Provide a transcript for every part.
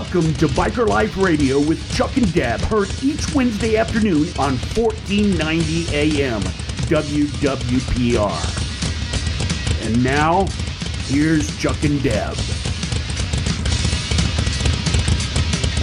Welcome to Biker Life Radio with Chuck and Deb, heard each Wednesday afternoon on 1490 AM WWPR. And now, here's Chuck and Deb.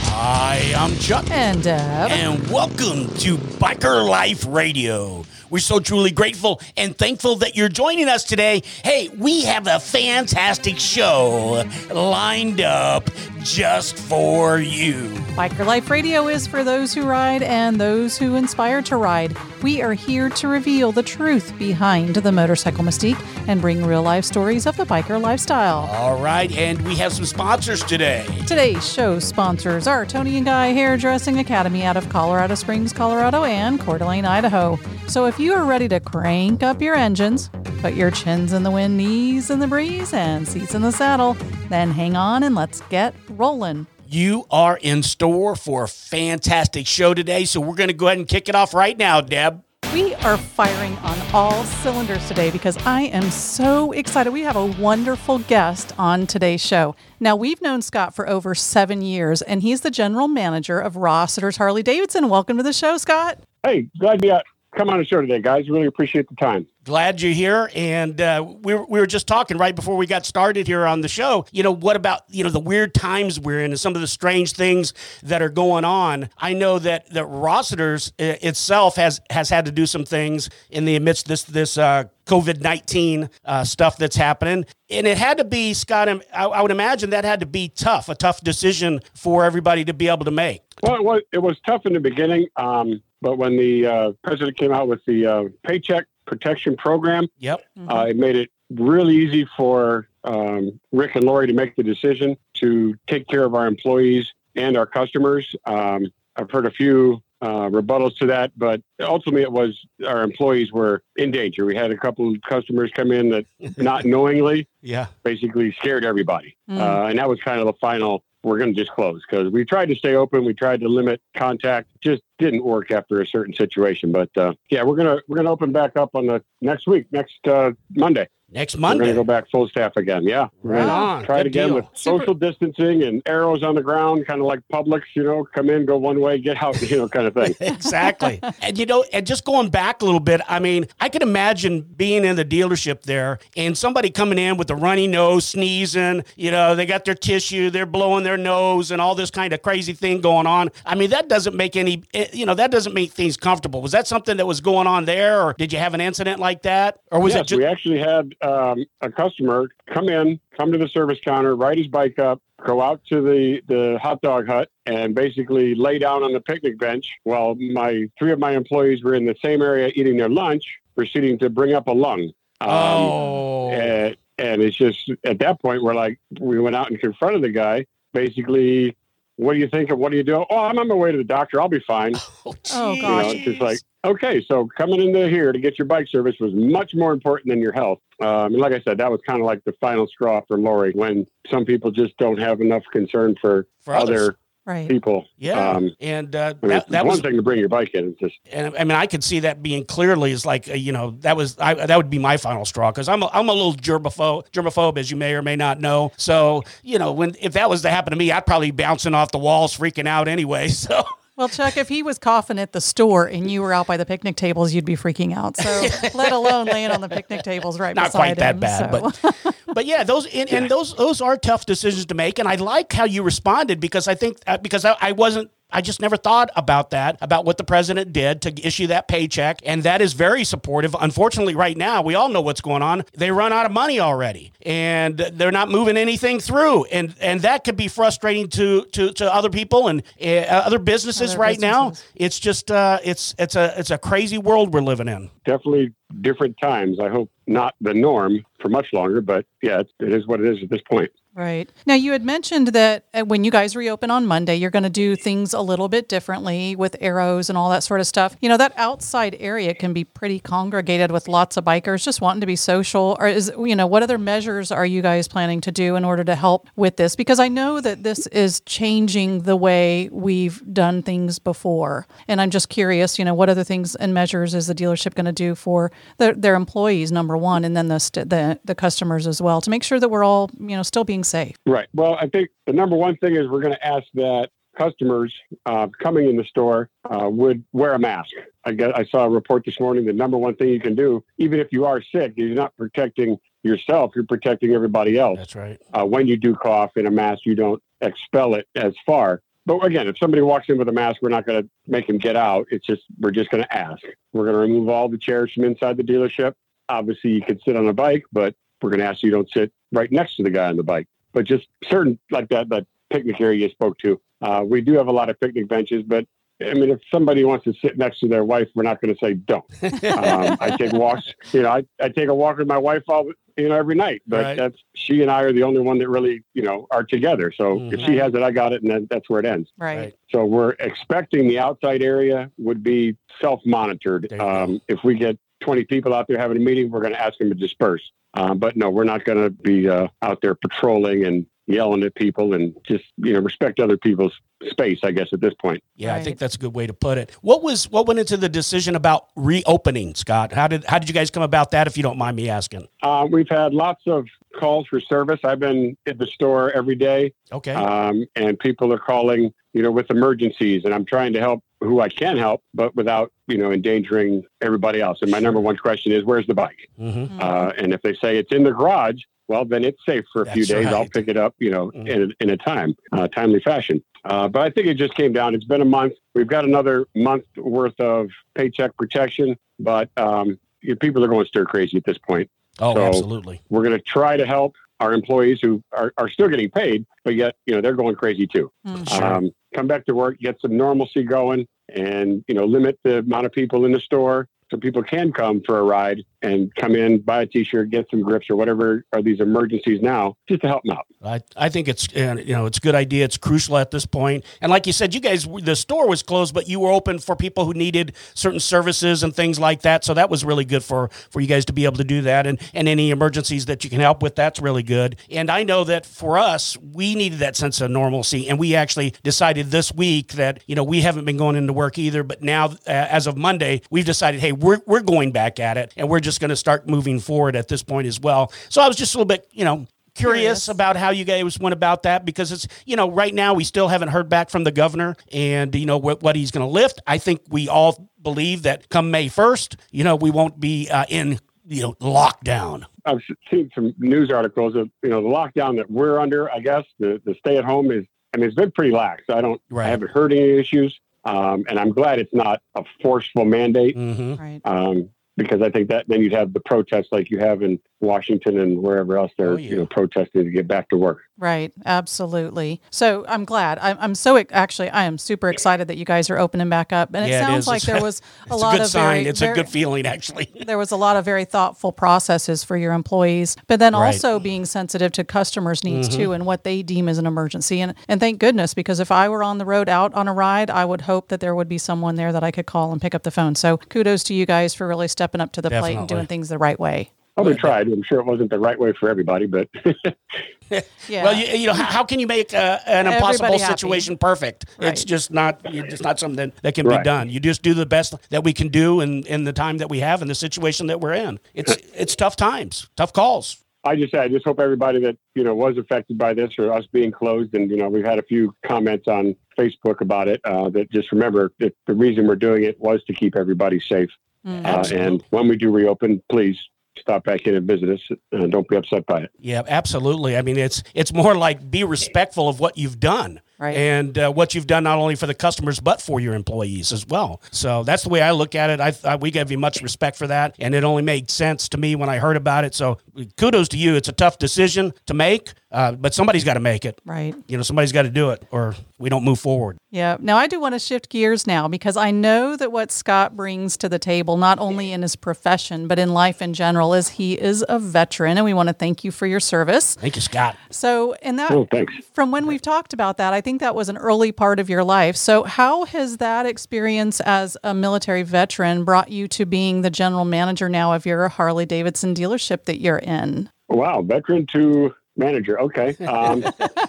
Hi, I'm Chuck. And Deb. And welcome to Biker Life Radio. We're so truly grateful and thankful that you're joining us today. Hey, we have a fantastic show lined up just for you. Biker Life Radio is for those who ride and those who inspire to ride. We are here to reveal the truth behind the motorcycle mystique and bring real life stories of the biker lifestyle. All right, and we have some sponsors today. Today's show sponsors are Toni and Guy Hairdressing Academy out of Colorado Springs, Colorado, and Coeur d'Alene, Idaho. So if you are ready to crank up your engines, put your chins in the wind, knees in the breeze, and seats in the saddle, then hang on and let's get rolling. You are in store for a fantastic show today, so we're going to go ahead and kick it off right now, Deb. We are firing on all cylinders today because I am so excited. We have a wonderful guest on today's show. Now, we've known Scott for over seven years, and he's the general manager of Rossiter's Harley Davidson. Welcome to the show, Scott. Hey, glad to come on the show today, guys. Really appreciate the time. Glad you're here. And uh, we, were, we were just talking right before we got started here on the show. You know, what about, you know, the weird times we're in and some of the strange things that are going on? I know that, that Rossiter's uh, itself has, has had to do some things in the amidst this, this uh, COVID 19 uh, stuff that's happening. And it had to be, Scott, I, I would imagine that had to be tough, a tough decision for everybody to be able to make. Well, it was, it was tough in the beginning. Um, but when the uh, president came out with the uh, paycheck protection program, yep, mm-hmm. uh, it made it really easy for um, Rick and Lori to make the decision to take care of our employees and our customers. Um, I've heard a few uh, rebuttals to that, but ultimately it was our employees were in danger. We had a couple of customers come in that not knowingly, yeah, basically scared everybody, mm. uh, and that was kind of the final we're going to just close because we tried to stay open. We tried to limit contact. Just didn't work after a certain situation. But uh, yeah, we're gonna we're gonna open back up on the next week, next uh, Monday. Next Monday, we're going to go back full staff again. Yeah, we're right on. Try Good it again deal. with social distancing and arrows on the ground, kind of like Publix. You know, come in, go one way, get out. You know, kind of thing. exactly. and you know, and just going back a little bit, I mean, I can imagine being in the dealership there and somebody coming in with a runny nose, sneezing. You know, they got their tissue, they're blowing their nose, and all this kind of crazy thing going on. I mean, that doesn't make any. eh, You know, that doesn't make things comfortable. Was that something that was going on there, or did you have an incident like that, or was yes, it just? we actually had um, a customer come in, come to the service counter, ride his bike up, go out to the, the hot dog hut, and basically lay down on the picnic bench while my three of my employees were in the same area eating their lunch, proceeding to bring up a lung. Um, oh. And, and it's just at that point, we're like, we went out and confronted the guy, basically. What do you think of what do you do? Oh, I'm on my way to the doctor. I'll be fine. Oh, Oh, You gosh. know, it's just like, okay, so coming into here to get your bike service was much more important than your health. Um, and like I said, that was kind of like the final straw for Lori when some people just don't have enough concern for, For other Right. people. Yeah, Um, and uh, I mean, that, it's that one was thing to bring your bike in. It's just, and I mean, I could see that being clearly is like, uh, you know, that was, I, that would be my final straw. Cause I'm a, I'm a little germaphobe, germaphobe, as you may or may not know. So, you know, when, if that was to happen to me, I'd probably be bouncing off the walls, freaking out anyway. So, Well, Chuck, if he was coughing at the store and you were out by the picnic tables, you'd be freaking out. So, let alone laying on the picnic tables right not beside quite that bad, so. but, but yeah, those, and, and those, those are tough decisions to make. And I like how you responded because I think, uh, because I, I wasn't, I just never thought about that, about what the president did to issue that paycheck. And that is very supportive. Unfortunately, right now, we all know what's going on. They run out of money already and they're not moving anything through. And and that could be frustrating to to, to other people and uh, other businesses Other right now. It's just uh, it's it's a it's a crazy world we're living in. definitely different times. I hope not the norm for much longer, but yeah, it, it is what it is at this point. Right. Now, you had mentioned that uh, when you guys reopen on Monday, you're going to do things a little bit differently with arrows and all that sort of stuff. You know, that outside area can be pretty congregated with lots of bikers just wanting to be social. Or is, you know, what other measures are you guys planning to do in order to help with this? Because I know that this is changing the way we've done things before. And I'm just curious, you know, what other things and measures is the dealership going to do for their, their employees, number one, and then the, the, the customers as well to make sure that we're all, you know, still being safe. Right. Well, I think the number one thing is we're going to ask that customers uh, coming in the store uh, would wear a mask. I, get, I saw a report this morning. The number one thing you can do, even if you are sick, you're not protecting yourself. You're protecting everybody else. That's right. Uh, when you do cough in a mask, you don't expel it as far. But again, if somebody walks in with a mask, we're not going to make them get out. It's just we're just going to ask. We're going to remove all the chairs from inside the dealership. Obviously, you could sit on a bike, but we're going to ask you don't sit right next to the guy on the bike. But just certain like that that picnic area you spoke to. Uh, we do have a lot of picnic benches, but I mean, if somebody wants to sit next to their wife, we're not going to say don't. um, I take walks. You know, I, I take a walk with my wife all you know every night, but Right. that's she and I are the only one that really you know are together. So if she Mhm. has it, I got it, and then that's where it ends. Right. Right. So we're expecting the outside area would be self-monitored. There you go. Um, if we get 20 people out there having a meeting, we're going to ask them to disperse. Um, but no, we're not going to be uh, out there patrolling and yelling at people and just you know respect other people's space. I guess at this point. Yeah, I think that's a good way to put it. What was what went into the decision about reopening, Scott? How did how did you guys come about that? If you don't mind me asking. Uh, we've had lots of calls for service. I've been at the store every day, Okay. um, and people are calling, you know, with emergencies, and I'm trying to help who I can help, but without, you know, endangering everybody else. And my number one question is, where's the bike? hmm Uh, and if they say it's in the garage, well, then it's safe for a few That's days. I'll pick it up, you know, Mhm. in, a, in a time, uh, timely fashion. Uh, but I think it just came down. It's been a month. We've got another month worth of paycheck protection, but um, you people are going stir crazy at this point. Oh, So- absolutely. We're going to try to help our employees who are, are still getting paid, but yet, you know, they're going crazy too. Mm. Sure. Um, come back to work, get some normalcy going, and you know, limit the amount of people in the store so people can come for a ride and come in, buy a T-shirt, get some grips or whatever are these emergencies now, just to help them out. I, I think it's uh, you know it's a good idea. It's crucial at this point. And like you said, you guys the store was closed, but you were open for people who needed certain services and things like that. So that was really good for for you guys to be able to do that. And and any emergencies that you can help with, that's really good. And I know that for us, we needed that sense of normalcy, and we actually decided this week that you know we haven't been going into work either. But now, uh, as of Monday, we've decided, hey, we're we're going back at it, and we're just going to start moving forward at this point as well. So I was just a little bit, you know curious Curious. about how you guys went about that because it's you know right now we still haven't heard back from the governor and you know what, what he's going to lift i think we all believe that come may 1st you know we won't be uh, in you know lockdown I've seen some news articles of you know the lockdown that we're under. I guess the the stay at home is. I mean, it's been pretty lax. I don't. Right. I haven't heard any issues, um, and I'm glad it's not a forceful mandate. mm-hmm. Right. um, because I think that then you'd have the protests like you have in Washington and wherever else they're Oh, yeah. you know protesting to get back to work. Right, absolutely. So I'm glad. I'm, I'm so actually I am super excited that you guys are opening back up, and it Yeah, it sounds is. like there was a lot a good of sign very, it's very- a good feeling actually there was a lot of very thoughtful processes for your employees, but then Right. also being sensitive to customers' needs Mm-hmm. too and what they deem as an emergency. And and thank goodness because if I were on the road out on a ride, I would hope that there would be someone there that I could call and pick up the phone. So kudos to you guys for really stepping up to the plate and doing things the right way. Oh, we tried. I'm sure it wasn't the right way for everybody, but Yeah. well you, you know how, how can you make uh, an impossible Everybody happy. situation perfect it's just not it's just not something that, that can be done you just do the best that we can do in, in the time that we have in the situation that we're in it's it's tough times tough calls I just I just hope everybody that you know was affected by this or us being closed, and you know we've had a few comments on Facebook about it. Uh, that just remember that the reason we're doing it was to keep everybody safe. Mm. Uh, Absolutely. and when we do reopen, please stop back in and visit us. Uh, don't be upset by it. Yeah, absolutely. I mean, it's it's more like be respectful of what you've done. Right. And uh, what you've done not only for the customers but for your employees as well. So that's the way I look at it. I, I we give you much respect for that, and it only made sense to me when I heard about it. So kudos to you. It's a tough decision to make, uh, but somebody's got to make it. right. You know, somebody's got to do it, or we don't move forward. Yeah. Now, I do want to shift gears now because I know that what Scott brings to the table, not only in his profession, but in life in general, is he is a veteran. And we want to thank you for your service. Thank you, Scott. So, in that, Oh, thanks. from when we've talked about that, I think that was an early part of your life. So, how has that experience as a military veteran brought you to being the general manager now of your Harley Davidson dealership that you're in? Wow, veteran to manager. Okay. Um,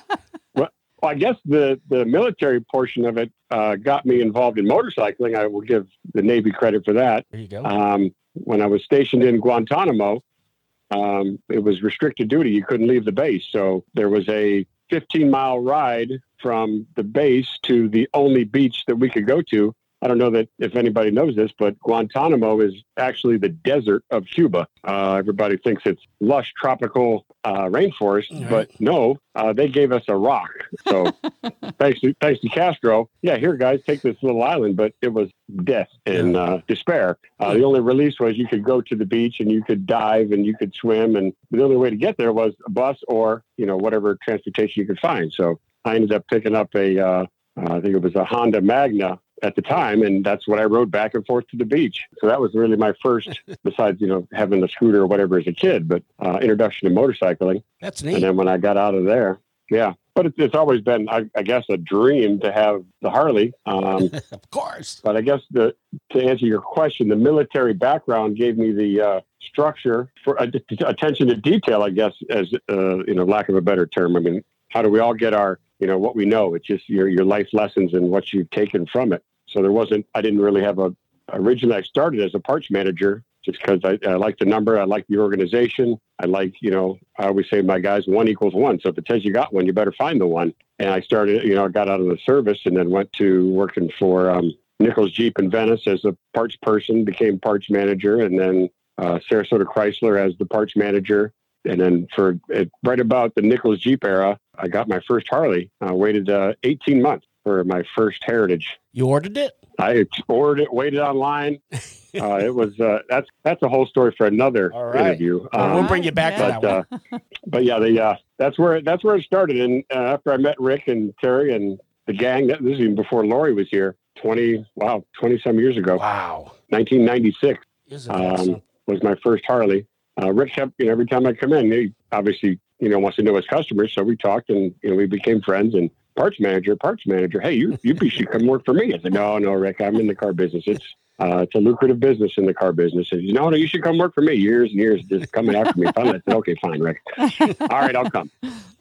well, I guess the, the military portion of it uh, got me involved in motorcycling. I will give the Navy credit for that. There you go. Um, when I was stationed in Guantanamo, um, it was restricted duty. You couldn't leave the base. So there was a 15 mile ride from the base to the only beach that we could go to. I don't know that if anybody knows this, but Guantanamo is actually the desert of Cuba. Uh, everybody thinks it's lush tropical uh, rainforest, Right. but no, uh, they gave us a rock. So thanks to thanks to Castro, yeah, here guys, take this little island, but it was death and uh, despair. Uh, the only release was you could go to the beach and you could dive and you could swim, and the only way to get there was a bus or you know whatever transportation you could find. So I ended up picking up a, uh, uh, I think it was a Honda Magna at the time, and that's what I rode back and forth to the beach. So that was really my first, besides you know having a scooter or whatever as a kid, but uh, introduction to motorcycling. That's neat. And then when I got out of there, yeah. But it's, it's always been, I, I guess, a dream to have the Harley. Um, Of course. but I guess the, to answer your question, the military background gave me the uh, structure for uh, d- attention to detail. I guess, as uh, you know, lack of a better term. I mean, how do we all get our, you know, what we know? It's just your your life lessons and what you've taken from it. So there wasn't. I didn't really have a. Originally, I started as a parts manager just because I, I like the number, I like the organization, I like, you know, I always say my guys, one equals one. So if it says you got one, you better find the one. And I started, you know, I got out of the service and then went to working for um, Nichols Jeep in Venice as a parts person, became parts manager, and then uh, Sarasota Chrysler as the parts manager. And then for it, right about the Nichols Jeep era, I got my first Harley. I waited uh, 18 months for my first Heritage. You ordered it? I ordered it, waited online. Uh, it was uh, that's that's a whole story for another right. interview. Well, Um, we'll bring you back Yeah. to but one. uh, but yeah, the uh, that's where that's where it started. And uh, after I met Rick and Terry and the gang, that this is even before Lori was here. Twenty wow, twenty some years ago, Wow. 1996 um, was my first Harley. Uh, Rick kept you know every time I come in, he obviously you know wants to know his customers, so we talked and you know we became friends. And parts manager, parts manager, hey, you you should come work for me. I said, no, no, Rick, I'm in the car business. It's uh, it's a lucrative business in the car business. And he said, no, no, you should come work for me. Years and years just coming after me. Finally, I said, okay, fine, Rick. All right, I'll come.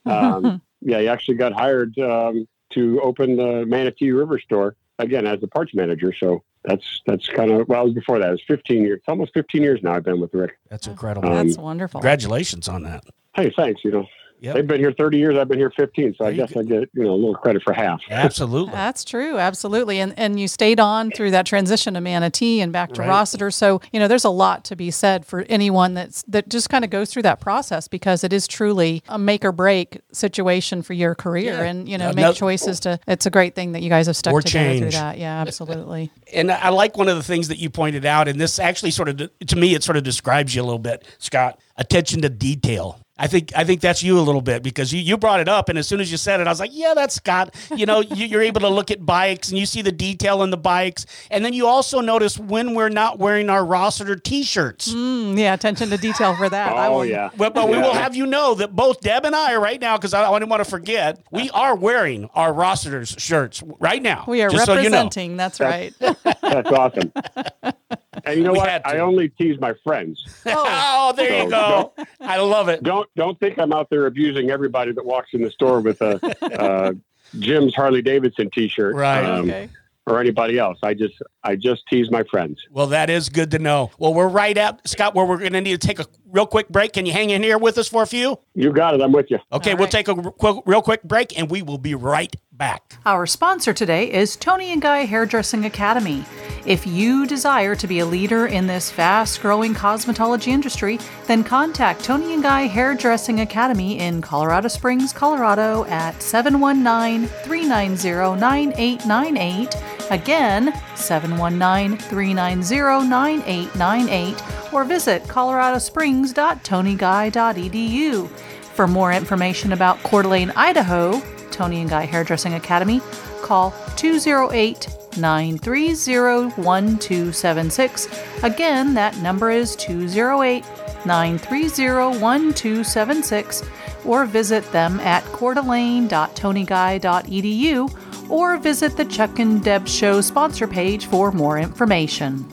Um, yeah, he actually got hired um, to open the Manatee River store again as a parts manager. So that's that's kind of well, it was before that. It was 15 years. It's almost 15 years now. I've been with Rick. That's incredible. um, That's wonderful. Congratulations on that. Hey, thanks. You know, Yep. they've been here 30 years. I've been here 15. So I There you guess I get you know a little credit for half. Absolutely. That's true, absolutely, and and you stayed on through that transition to Manatee and back to Right. Rossiter. So you know, there's a lot to be said for anyone that's that just kind of goes through that process because it is truly a make or break situation for your career, Yeah. and you know, Yeah, make no- choices to. It's a great thing that you guys have stuck Or together through change. that. Yeah, absolutely. And I like one of the things that you pointed out, and this actually sort of, to me, it sort of describes you a little bit, Scott. Attention to detail. I think I think that's you a little bit because you, you brought it up, and as soon as you said it, I was like, yeah, that's Scott. You know, you, you're able to look at bikes and you see the detail in the bikes, and then you also notice when we're not wearing our Rossiter T-shirts. Mm, yeah, attention to detail for that. I Oh will- yeah. But, but we will have you know that both Deb and I are right now, because I, I didn't want to forget, we are wearing our Rossiter's shirts right now. We are just so you know. representing. That's right. That's awesome. And you know We what? I only tease my friends. Oh, there you go. I love it. Don't don't think I'm out there abusing everybody that walks in the store with a uh, Jim's Harley Davidson T-shirt. Right. um, okay. or anybody else. I just I just tease my friends. Well, that is good to know. Well, we're right at Scott, where we're going to need to take a real quick break. Can you hang in here with us for a few? You got it. I'm with you. Okay, All we'll right. take a qu- real quick break, and we will be right back. Our sponsor today is Toni and Guy Hairdressing Academy. If you desire to be a leader in this fast growing cosmetology industry, then contact Toni and Guy Hairdressing Academy in Colorado Springs, Colorado at 719 390 9898. Again, 719 390 9898, or visit coloradosprings.toniguy.edu. For more information about Coeur d'Alene, Idaho, Toni and Guy Hairdressing Academy, call 208 930 1276. Again, that number is 208 930 1276, or visit them at coeurdalene.toniguy.edu, or visit the Chuck and Deb Show sponsor page for more information.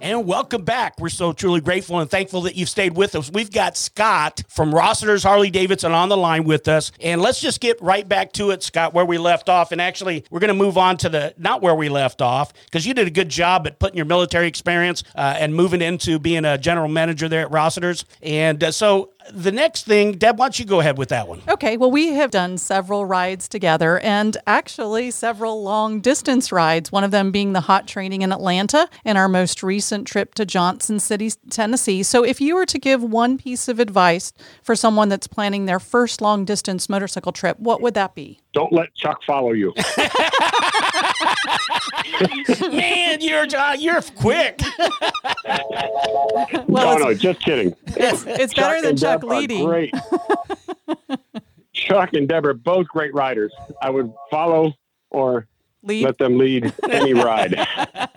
And welcome back. We're so truly grateful and thankful that you've stayed with us. We've got Scott from Rossiter's Harley Davidson on the line with us. And let's just get right back to it, Scott, where we left off. And actually, we're going to move on to the not where we left off because you did a good job at putting your military experience uh, and moving into being a general manager there at Rossiter's. And uh, so the next thing, Deb, why don't you go ahead with that one? Okay, well, we have done several rides together and actually several long distance rides, one of them being the hot training in Atlanta and our most recent trip to Johnson City, Tennessee. So, if you were to give one piece of advice for someone that's planning their first long distance motorcycle trip, what would that be? Don't let Chuck follow you. Man, you're uh, you're quick. Well, no, no, just kidding. it's, it's better than Chuck Deb are leading. Great. Chuck and Deborah, both great riders. I would follow or Lead. let them lead any ride.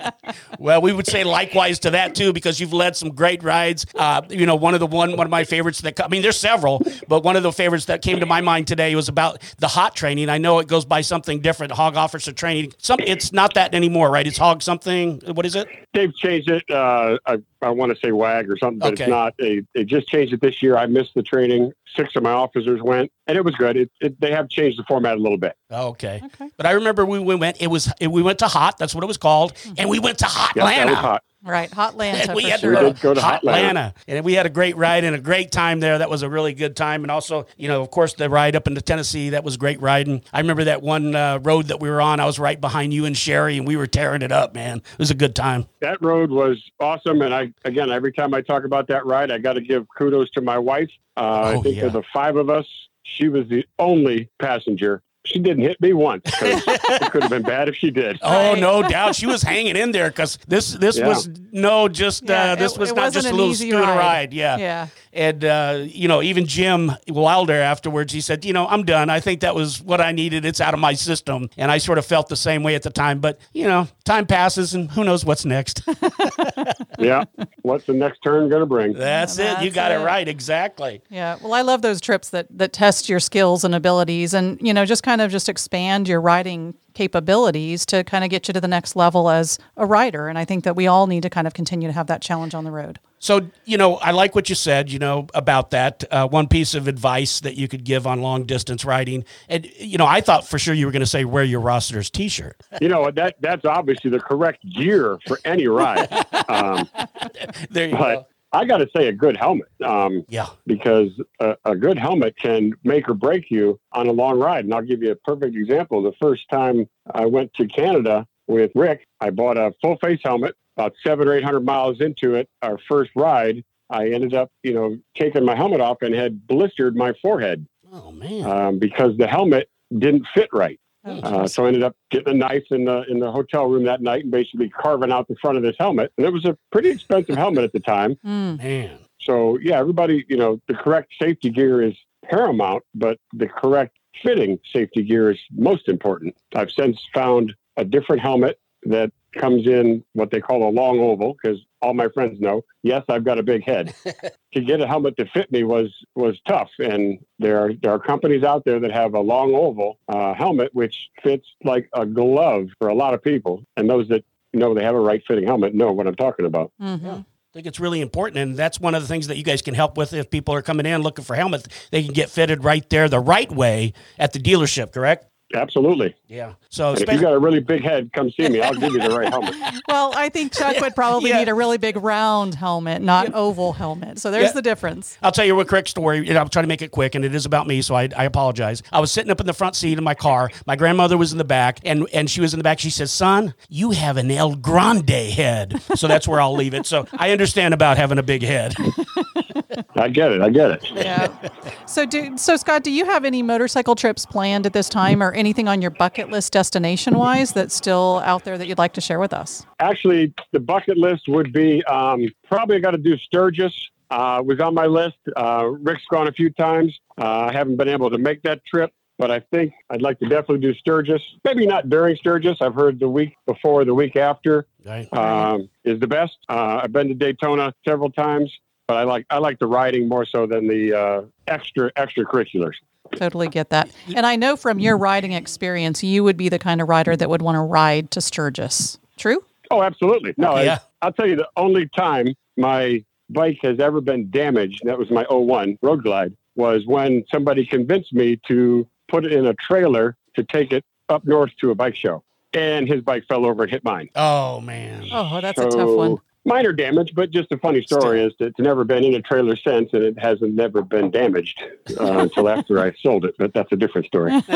Well, we would say likewise to that too, because you've led some great rides. Uh, you know, one of the one one of my favorites that I mean, there's several, but one of the favorites that came to my mind today was about the hot training. I know it goes by something different, hog officer training. Some it's not that anymore, right? It's hog something. What is it? They've changed it. Uh, I, I want to say WAG or something, but Okay. it's not. They, they just changed it this year. I missed the training. Six of my officers went, and it was good. It, it, they have changed the format a little bit. Okay. Okay. But I remember we, we went. It was it, we went to hot. That's what it was called, and we went to Hot Yeah, that Atlanta. was hot. Right, Hot Lanta And we had sure. to go to Hot Hotlanta. And we had a great ride and a great time there. That was a really good time, and also, you know, of course, the ride up into Tennessee that was great riding. I remember that one uh, road that we were on. I was right behind you and Sherry, and we were tearing it up, man. It was a good time. That road was awesome. And I, again, every time I talk about that ride, I got to give kudos to my wife. Uh, Oh, I think yeah. of the five of us, she was the only passenger. She didn't hit me once. it could have been bad if she did. Oh, Right. no doubt, she was hanging in there because this this Yeah. was no just Yeah, uh, this it- was it not just a little easy scooter ride. ride. Yeah, Yeah. And uh, you know, even Jim Wilder afterwards, he said, "You know, I'm done. I think that was what I needed. It's out of my system." And I sort of felt the same way at the time. But you know, time passes, and who knows what's next? yeah. What's the next turn going to bring? That's it. You got it. it. right. Exactly. Yeah. Well, I love those trips that that test your skills and abilities and, you know, just kind of just expand your riding capabilities to kind of get you to the next level as a rider. And I think that we all need to kind of continue to have that challenge on the road. So, you know, I like what you said, you know, about that. Uh, one piece of advice that you could give on long distance riding. And, you know, I thought for sure you were going to say wear your Rossiter's t shirt. You know, that that's obviously the correct gear for any ride. Um, There you but go. I got to say, a good helmet. Um, Yeah. because a, a good helmet can make or break you on a long ride. And I'll give you a perfect example. The first time I went to Canada with Rick, I bought a full face helmet. About seven or eight hundred miles into it, our first ride, I ended up, you know, taking my helmet off and had blistered my forehead Oh, man. um, because the helmet didn't fit right. Oh, Uh, so I ended up getting a knife in the in the hotel room that night and basically carving out the front of this helmet. And it was a pretty expensive helmet at the time. Mm. man. So yeah, everybody, you know, the correct safety gear is paramount, but the correct fitting safety gear is most important. I've since found a different helmet that comes in what they call a long oval because all my friends know, yes, I've got a big head. to get a helmet to fit me was was tough, and there are there are companies out there that have a long oval uh, helmet which fits like a glove for a lot of people, and those that know they have a right fitting helmet know what I'm talking about. hmm I think it's really important, and that's one of the things that you guys can help with. If people are coming in looking for helmets, they can get fitted right there the right way at the dealership. Correct? Absolutely. Yeah. So, And if you especially, got a really big head, come see me. I'll give you the right helmet. Well, I think Chuck would probably Yeah. need a really big round helmet, not oval helmet. So there's Yeah. the difference. I'll tell you a quick story. and I'm trying to make it quick, and it is about me, so I, I apologize. I was sitting up in the front seat of my car. My grandmother was in the back, and, and she was in the back. She says, Son, you have an El Grande head. So that's where I'll leave it. So I understand about having a big head. I get it. I get it. Yeah. so do so Scott, do you have any motorcycle trips planned at this time or anything on your bucket list destination wise that's still out there that you'd like to share with us? Actually, the bucket list would be um, probably got to do Sturgis. Uh, was on my list. Uh, Rick's gone a few times. Uh, I haven't been able to make that trip, but I think I'd like to definitely do Sturgis. Maybe not during Sturgis. I've heard the week before, the week after Right? um, is the best. Uh, I've been to Daytona several times, but I like I like the riding more so than the uh, extra extracurriculars. Totally get that. And I know from your riding experience, you would be the kind of rider that would want to ride to Sturgis. True? Oh, absolutely. No, Yeah. I, I'll tell you the only time my bike has ever been damaged, and that was my 01 Road Glide, was when somebody convinced me to put it in a trailer to take it up north to a bike show. And his bike fell over and hit mine. Oh man. Oh, that's a tough one. Minor damage, but just a funny story is that it's never been in a trailer since, and it hasn't never been damaged uh, until after I sold it. But that's a different story.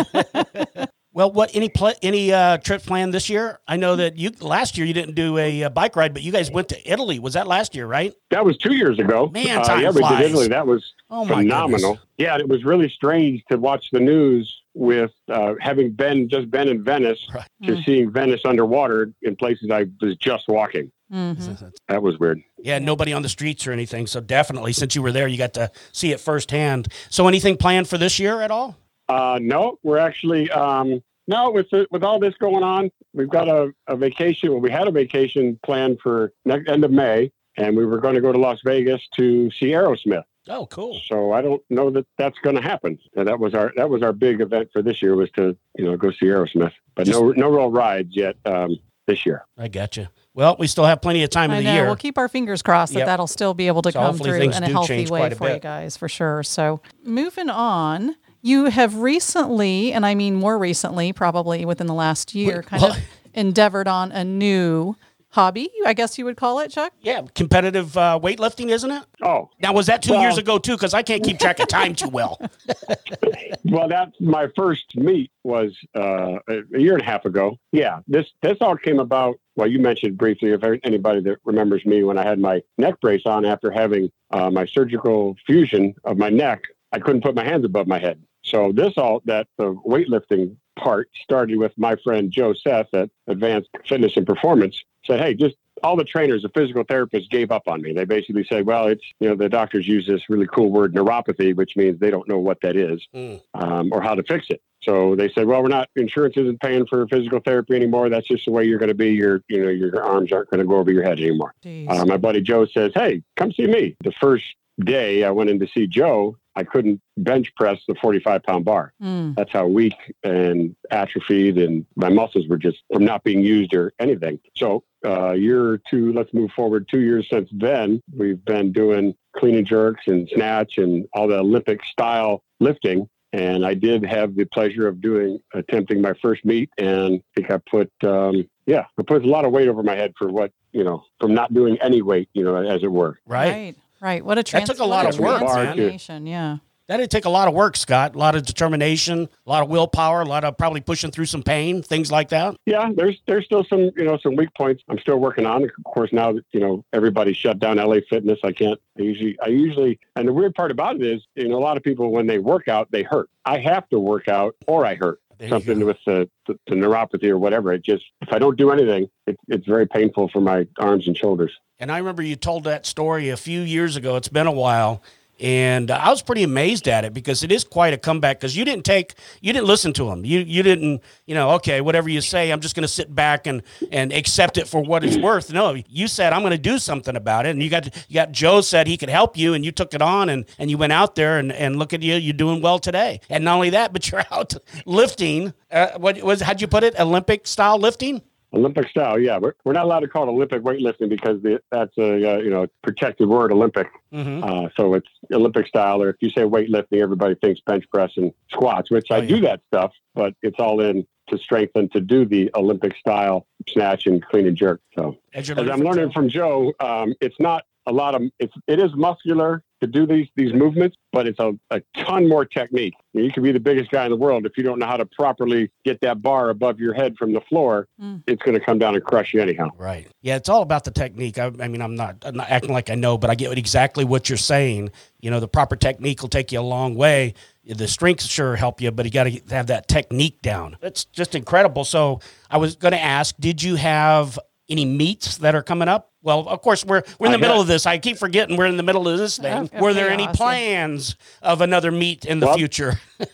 Well, what any pl- any uh, trip planned this year? I know that you last year you didn't do a, uh bike ride, but you guys went to Italy. Was that last year, right? That was two years ago. Man, uh, time yeah, we flies. did Italy. That was Oh phenomenal. goodness. Yeah, it was really strange to watch the news with uh, having been just been in Venice Right. to seeing Venice underwater in places I was just walking. Mhm. That was weird. Yeah, nobody on the streets or anything. So definitely, since you were there, you got to see it firsthand. So anything planned for this year at all? Uh, no, we're actually um, no with with all this going on, we've got a, a vacation. Well, we had a vacation planned for next end of May, and we were going to go to Las Vegas to see Aerosmith. Oh, cool. So I don't know that that's going to happen. And that was our that was our big event for this year was to you know go see Aerosmith, but no no real rides yet um, this year. I got you. Well, we still have plenty of time in the know. year. We'll keep our fingers crossed that Yep. that'll still be able to So come through in a healthy way a for you guys, for sure. So moving on, you have recently, and I mean more recently, probably within the last year, kind well- of endeavored on a new hobby. I guess you would call it, Chuck. yeah, competitive uh, weightlifting, isn't it? Oh, Now, was that two Well- years ago too? Because I can't keep track of time too well. well, that's my first meet was uh, a a year and a half ago. Yeah, this this all came about. Well, you mentioned briefly if anybody that remembers me when I had my neck brace on after having uh, my surgical fusion of my neck, I couldn't put my hands above my head. So this all that the weightlifting part started with my friend Joe Seth at Advanced Fitness and Performance. Said, hey, just all the trainers, the physical therapists gave up on me. They basically said, well, it's, you know, the doctors use this really cool word neuropathy, which means they don't know what that is Mm. um, or how to fix it. So they said, well, we're not, insurance isn't paying for physical therapy anymore. That's just the way you're going to be. Your, you know, your arms aren't going to go over your head anymore. Uh, my buddy Joe says, hey, come see me. The first day I went in to see Joe, I couldn't bench press the 45 pound bar. Mm. That's how weak and atrophied, and my muscles were just from not being used or anything. So, uh, a year or two, let's move forward. Two years since then, we've been doing clean and jerks and snatch and all the Olympic style lifting. And I did have the pleasure of doing attempting my first meet, and I think I put, um, yeah, I put a lot of weight over my head for what you know, from not doing any weight, you know, as it were. Right. right. Right. What a That took a what lot of work, transformation. Yeah. That did take a lot of work, Scott. A lot of determination, a lot of willpower, a lot of probably pushing through some pain, things like that. Yeah, there's there's still some you know some weak points. I'm still working on. Of course, now that you know everybody shut down LA Fitness, I can't. I usually I usually and the weird part about it is you know a lot of people when they work out they hurt. I have to work out or I hurt. There Something with the, the, the neuropathy or whatever. It just if I don't do anything, it, it's very painful for my arms and shoulders. And I remember you told that story a few years ago. It's been a while. And I was pretty amazed at it because it is quite a comeback because you didn't take, you didn't listen to him. You, you didn't, you know, okay, whatever you say, I'm just going to sit back and, and accept it for what it's worth. No, you said, I'm going to do something about it. And you got, you got Joe said he could help you and you took it on and, and you went out there and, and look at you, you're doing well today. And not only that, but you're out lifting. Uh, what was, how'd you put it? Olympic style lifting? Olympic style, yeah. We're, we're not allowed to call it Olympic weightlifting because the, that's a uh, you know protected word, Olympic. Mm-hmm. Uh, so it's Olympic style, or if you say weightlifting, everybody thinks bench press and squats, which Oh, I yeah. do that stuff, but it's all in to strengthen to do the Olympic style snatch and clean and jerk. So As, I'm learning Joe. from Joe, um, it's not a lot of it's it is muscular to do these these movements, but it's a, a ton more technique. You can be the biggest guy in the world if you don't know how to properly get that bar above your head from the floor, Mm. it's going to come down and crush you anyhow. Right. Yeah, it's all about the technique. I, I mean, I'm not, I'm not acting like I know, but I get exactly what you're saying. You know, the proper technique will take you a long way. The strengths sure help you, but you got to have that technique down. It's just incredible. So I was going to ask, did you have any meets that are coming up? Well, of course, we're we're in the I middle of this. I keep forgetting we're in the middle of this thing. Of- of Were there any chaos, yeah. plans of another meet in the Well- future?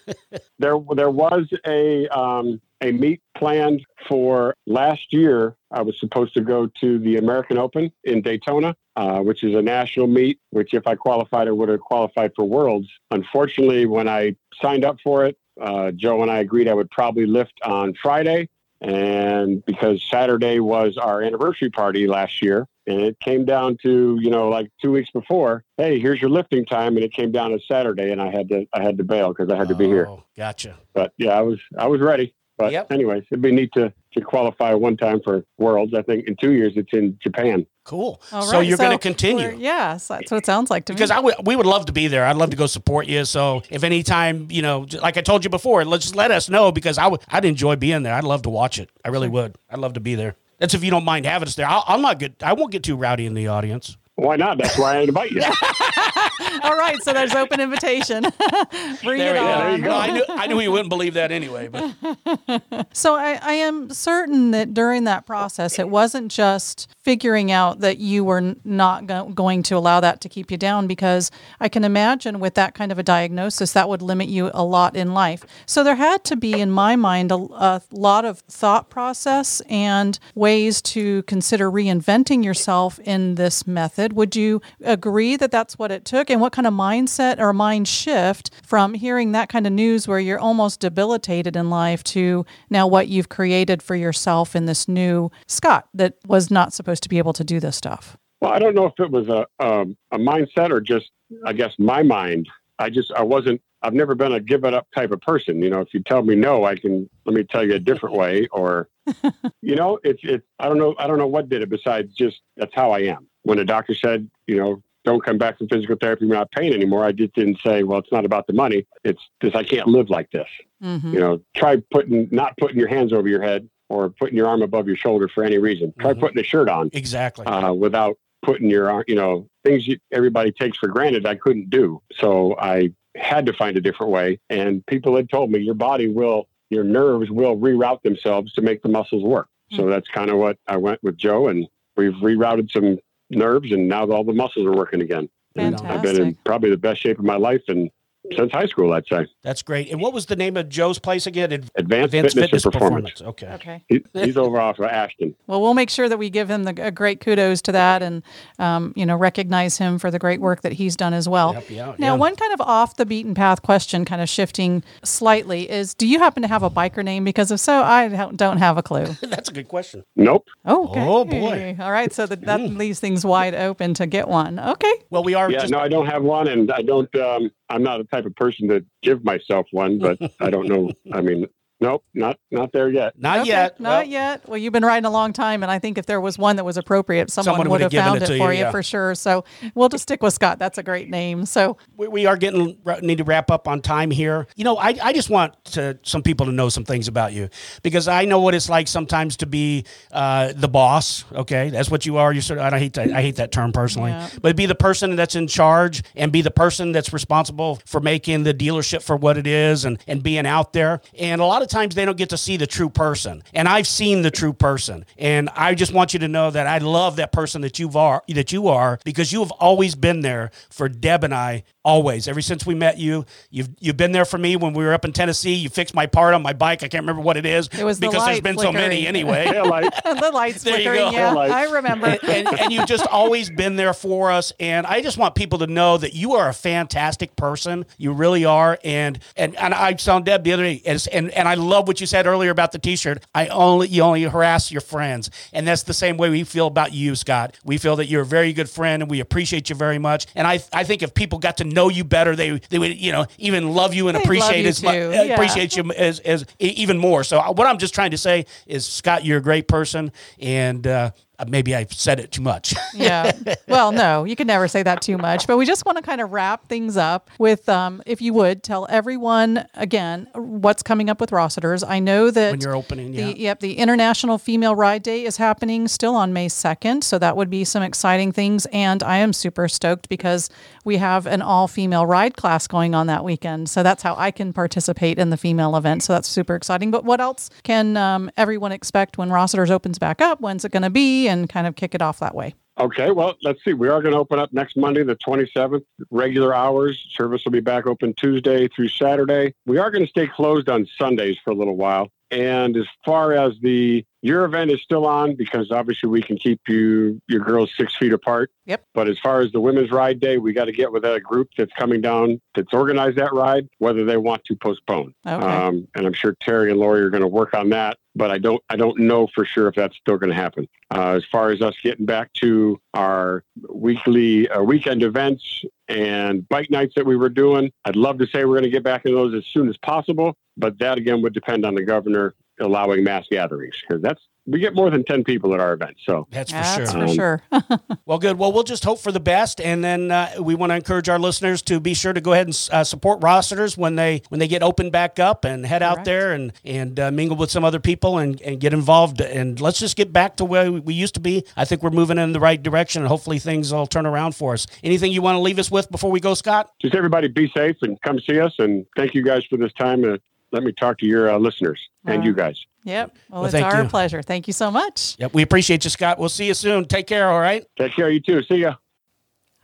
There, there was a um, a meet planned for last year. I was supposed to go to the American Open in Daytona, uh, which is a national meet. Which, if I qualified, I would have qualified for Worlds. Unfortunately, when I signed up for it, uh, Joe and I agreed I would probably lift on Friday, And because Saturday was our anniversary party last year, and it came down to you know like two weeks before, hey, here's your lifting time, and it came down to Saturday, and I had to I had to bail because I had to be here. Oh, Gotcha. But yeah, I was I was ready. But Yep. anyways, it'd be neat to to qualify one time for Worlds. I think in two years it's in Japan. Cool. All so right, you're going to we're- continue. Yes, that's what it sounds like to Because me. Because would, we would love to be there. I'd love to go support you. So if anytime, you know, like I told you before, let's just let us know because I would, I'd enjoy being there. I'd love to watch it. I really would. I'd love to be there. That's if you don't mind having us there. I'll, I'm not good. I won't get too rowdy in the audience. Why not? That's why I invite you. All right, so there's open invitation. Bring There, it we on. there you go. I knew, I knew he wouldn't believe that anyway. But So I, I am certain that during that process, it wasn't just figuring out that you were not go- going to allow that to keep you down, because I can imagine with that kind of a diagnosis, that would limit you a lot in life. So there had to be, in my mind, a, a lot of thought process and ways to consider reinventing yourself in this method. Would you agree that that's what it took? And what kind of mindset or mind shift from hearing that kind of news where you're almost debilitated in life to now what you've created for yourself in this new Scott that was not supposed to be able to do this stuff? Well, I don't know if it was a um, a mindset or just, I guess, my mind. I just I wasn't. I've never been a give it up type of person. You know, if you tell me no, I can let me tell you a different way. Or, you know, it's it's. I don't know. I don't know what did it besides just that's how I am. When the doctor said, you know, don't come back from physical therapy, you're not paying anymore. I just didn't say, well, it's not about the money. It's just I can't live like this. Mm-hmm. You know, try putting not putting your hands over your head or putting your arm above your shoulder for any reason. Try Mhm. putting a shirt on exactly. uh, without putting your arm, you know, things you, everybody takes for granted. I couldn't do, so I had to find a different way. And people had told me your body will, your nerves will reroute themselves to make the muscles work. So that's kind of what I went with Joe, and we've rerouted some nerves, and now all the muscles are working again. And I've been in probably the best shape of my life, and since high school, I'd say. That's great. And what was the name of Joe's place again? Advanced, Advanced Fitness, and Performance. Okay. Okay. He, he's over off of Ashton. Well, we'll make sure that we give him the, a great kudos to that and, um, you know, recognize him for the great work that he's done as well. Help you Now, yeah. one kind of off the beaten path question, kind of shifting slightly, is do you happen to have a biker name? Because if so, I don't- don't have a clue. That's a good question. Nope. Oh, okay. Oh, boy. All right. So that, that leaves things wide open to get one. Okay. Well, we are Yeah, just no, I don't have one, and I don't. Um, I'm not the type of person to give myself one, but I don't know. I mean, nope, not not there yet. not Okay, yet. Not Well, yet. Well, you've been riding a long time, and I think if there was one that was appropriate, someone, Someone would would've found it it, for you, you, yeah. for sure. So we'll just stick with Scott. That's a great name. So we, we are getting need to wrap up on time here. You know, I, I just want to, some people to know some things about you because I know what it's like sometimes to be uh, the boss. Okay, that's what you are. You sort of I hate that I hate that term personally, Yeah. but be the person that's in charge and be the person that's responsible for making the dealership for what it is and and being out there. And a lot of times they don't get to see the true person, and I've seen the true person. And I just want you to know that I love that person that you are that you are because you have always been there for Deb and I always ever since we met you you've you've been there for me when we were up in Tennessee you fixed my part on my bike I can't remember what it is It was the because there's light been so many anyway Tail light. the lights There you flickering. go. Yeah, I remember. and, and you've just always been there for us. And I just want people to know that you are a fantastic person. You really are. And and, and I saw Deb the other day, and, and and I love what you said earlier about the T-shirt. I only you only harass your friends, and that's the same way we feel about you, Scott. We feel that you're a very good friend, and we appreciate you very much. And I I think if people got to know you better, they they would you know even love you and They'd appreciate you as much yeah. appreciate you as, as even more. So what I'm just trying to say is, Scott, you're a great person, and uh, maybe I've said it too much. yeah. Well, no, you can never say that too much. But we just want to kind of wrap things up with, um, if you would, tell everyone again what's coming up with Rossiter's. I know that When you're opening, the, yeah. Yep, the International Female Ride Day is happening still on May 2nd. So that would be some exciting things. And I am super stoked because we have an all female ride class going on that weekend. So that's how I can participate in the female event. So that's super exciting. But what else can um, everyone expect when Rossiter's opens back up? When's it going to be? And kind of kick it off that way. Okay, well, let's see. We are going to open up next Monday, the 27th, regular hours. Service will be back open Tuesday through Saturday. We are going to stay closed on Sundays for a little while. And as far as the your event is still on because obviously we can keep you your girls six feet apart. Yep. But as far as the women's ride day, we got to get with a group that's coming down that's organized that ride, whether they want to postpone. Okay. Um, and I'm sure Terry and Lori are going to work on that, but I don't I don't know for sure if that's still going to happen. Uh, as far as us getting back to our weekly uh, weekend events and bike nights that we were doing, I'd love to say we're going to get back into those as soon as possible, but that again would depend on the governor allowing mass gatherings because that's we get more than 10 people at our event so That's for That's sure. for sure. Well, good. Well, we'll just hope for the best, and then uh, we want to encourage our listeners to be sure to go ahead and uh, support Rossiters when they when they get opened back up, and head out there and and uh, mingle with some other people and, and get involved. And let's just get back to where we used to be. I think we're moving in the right direction, and hopefully things will turn around for us. Anything you want to leave us with before we go, Scott? just everybody be safe and come see us and thank you guys for this time and let me talk to your uh, listeners and All you guys Yep. Well, Well, it's our you. pleasure. Thank you so much. Yep, we appreciate you, Scott. We'll see you soon. Take care. All right. take care you too see ya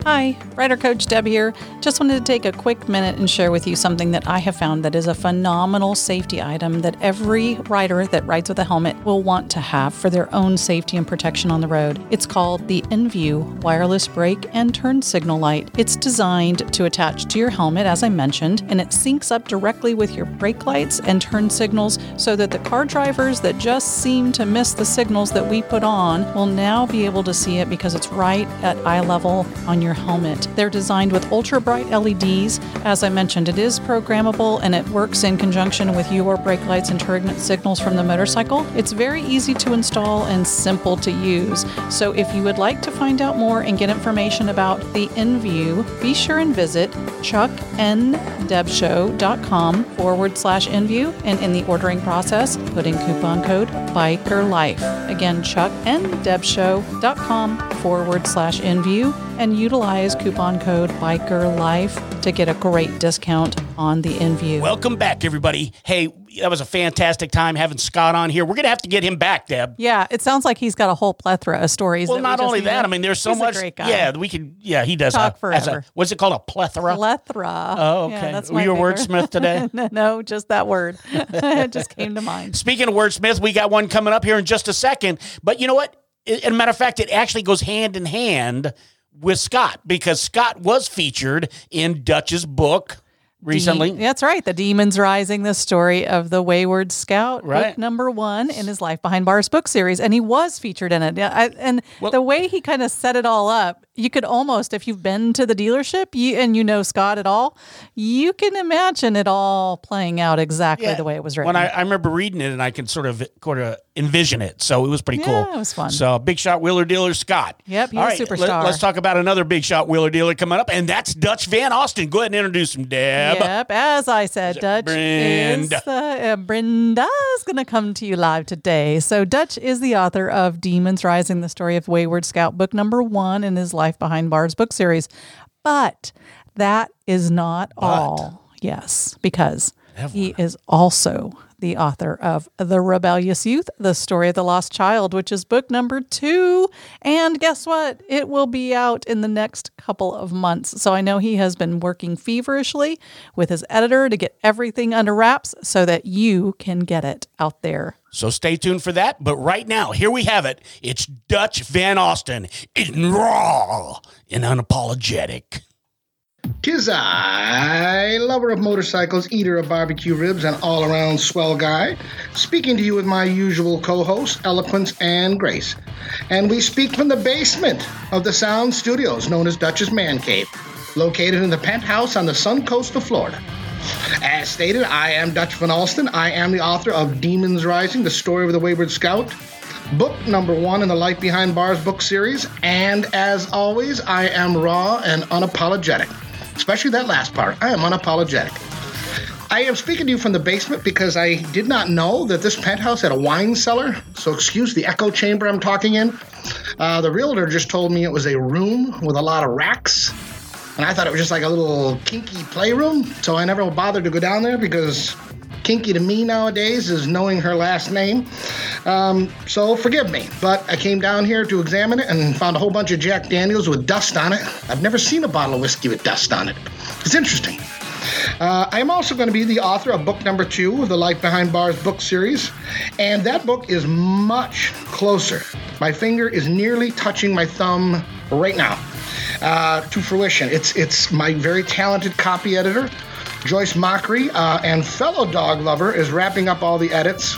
Hi, Rider Coach Deb here. Just wanted to take a quick minute and share with you something that I have found that is a phenomenal safety item that every rider that rides with a helmet will want to have for their own safety and protection on the road. It's called the InView wireless brake and turn signal light. It's designed to attach to your helmet, as I mentioned, and it syncs up directly with your brake lights and turn signals so that the car drivers that just seem to miss the signals that we put on will now be able to see it because it's right at eye level on your helmet. They're designed with ultra bright LEDs. As I mentioned, it is programmable and it works in conjunction with your brake lights and turn signals from the motorcycle. It's very easy to install and simple to use. So if you would like to find out more and get information about the InView, be sure and visit chuckndebshow.com forward slash InView and in the ordering process, put in coupon code BIKERLIFE. Again, chuckndebshow.com forward slash InView and utilize coupon code BIKERLIFE to get a great discount on the InView. Welcome back, everybody. Hey, that was a fantastic time having Scott on here. We're gonna have to get him back, Deb. yeah, it sounds like he's got a whole plethora of stories. Well, that we not only that, I mean, there's so He's much. A great guy. Yeah, we could. Yeah, he does. Uh, Talk a, as a- forever. what's it called? A plethora. plethora. Oh, Yeah, okay. that's Were you a wordsmith today? no, just that word. it just came to mind. Speaking of wordsmith, we got one coming up here in just a second. But you know what? As a matter of fact, it actually goes hand in hand with Scott because Scott was featured in Dutch's book recently. De- that's right. The Demons Rising, the story of the Wayward Scout, Right. book number one in his Life Behind Bars book series. And he was featured in it. I, and Well- the way he kind of set it all up, you could almost, if you've been to the dealership you, and you know Scott at all, you can imagine it all playing out exactly the way it was written. When I, I remember reading it and I can sort of sort of envision it. So it was pretty cool. Yeah, it was fun. So big shot wheeler dealer Scott. Yep, he's All a superstar. Let, us talk about another big shot wheeler dealer coming up, and that's Dutch Van Alston. Go ahead and introduce him, Deb. Yep, as I said, Dutch Brenda? is uh, uh, Brenda is going to come to you live today. So Dutch is the author of Demons Rising: The Story of Wayward Scout, book number one in his Life Behind Bars book series. But that is not all. Yes, because he is also the author of The Rebellious Youth, The Story of the Lost Child, which is book number two. And guess what? It will be out in the next couple of months. So I know he has been working feverishly with his editor to get everything under wraps so that you can get it out there. So stay tuned for that. But right now, here we have it. It's Dutch Van Alston in raw and unapologetic. Tis I, lover of motorcycles, eater of barbecue ribs, and all around swell guy, speaking to you with my usual co hosts, Eloquence and Grace. And we speak from the basement of the sound studios known as Dutch's Man Cave, located in the penthouse on the sun coast of Florida. As stated, I am Dutch Van Alston. I am the author of Demons Rising, the story of the Wayward Scout, book number one in the Life Behind Bars book series. And as always, I am raw and unapologetic. Especially that last part. I am unapologetic. I am speaking to you from the basement because I did not know that this penthouse had a wine cellar. So, excuse the echo chamber I'm talking in. Uh, the realtor just told me it was a room with a lot of racks. And I thought it was just like a little kinky playroom. So I never bothered to go down there because kinky to me nowadays is knowing her last name. Um, so forgive me. But I came down here to examine it and found a whole bunch of Jack Daniels with dust on it. I've never seen a bottle of whiskey with dust on it. It's interesting. Uh, I am also going to be the author of book number two of the Life Behind Bars book series, and that book is much closer. My finger is nearly touching my thumb right now uh, to fruition. It's it's my very talented copy editor, Joyce Mockery, uh, and fellow dog lover is wrapping up all the edits.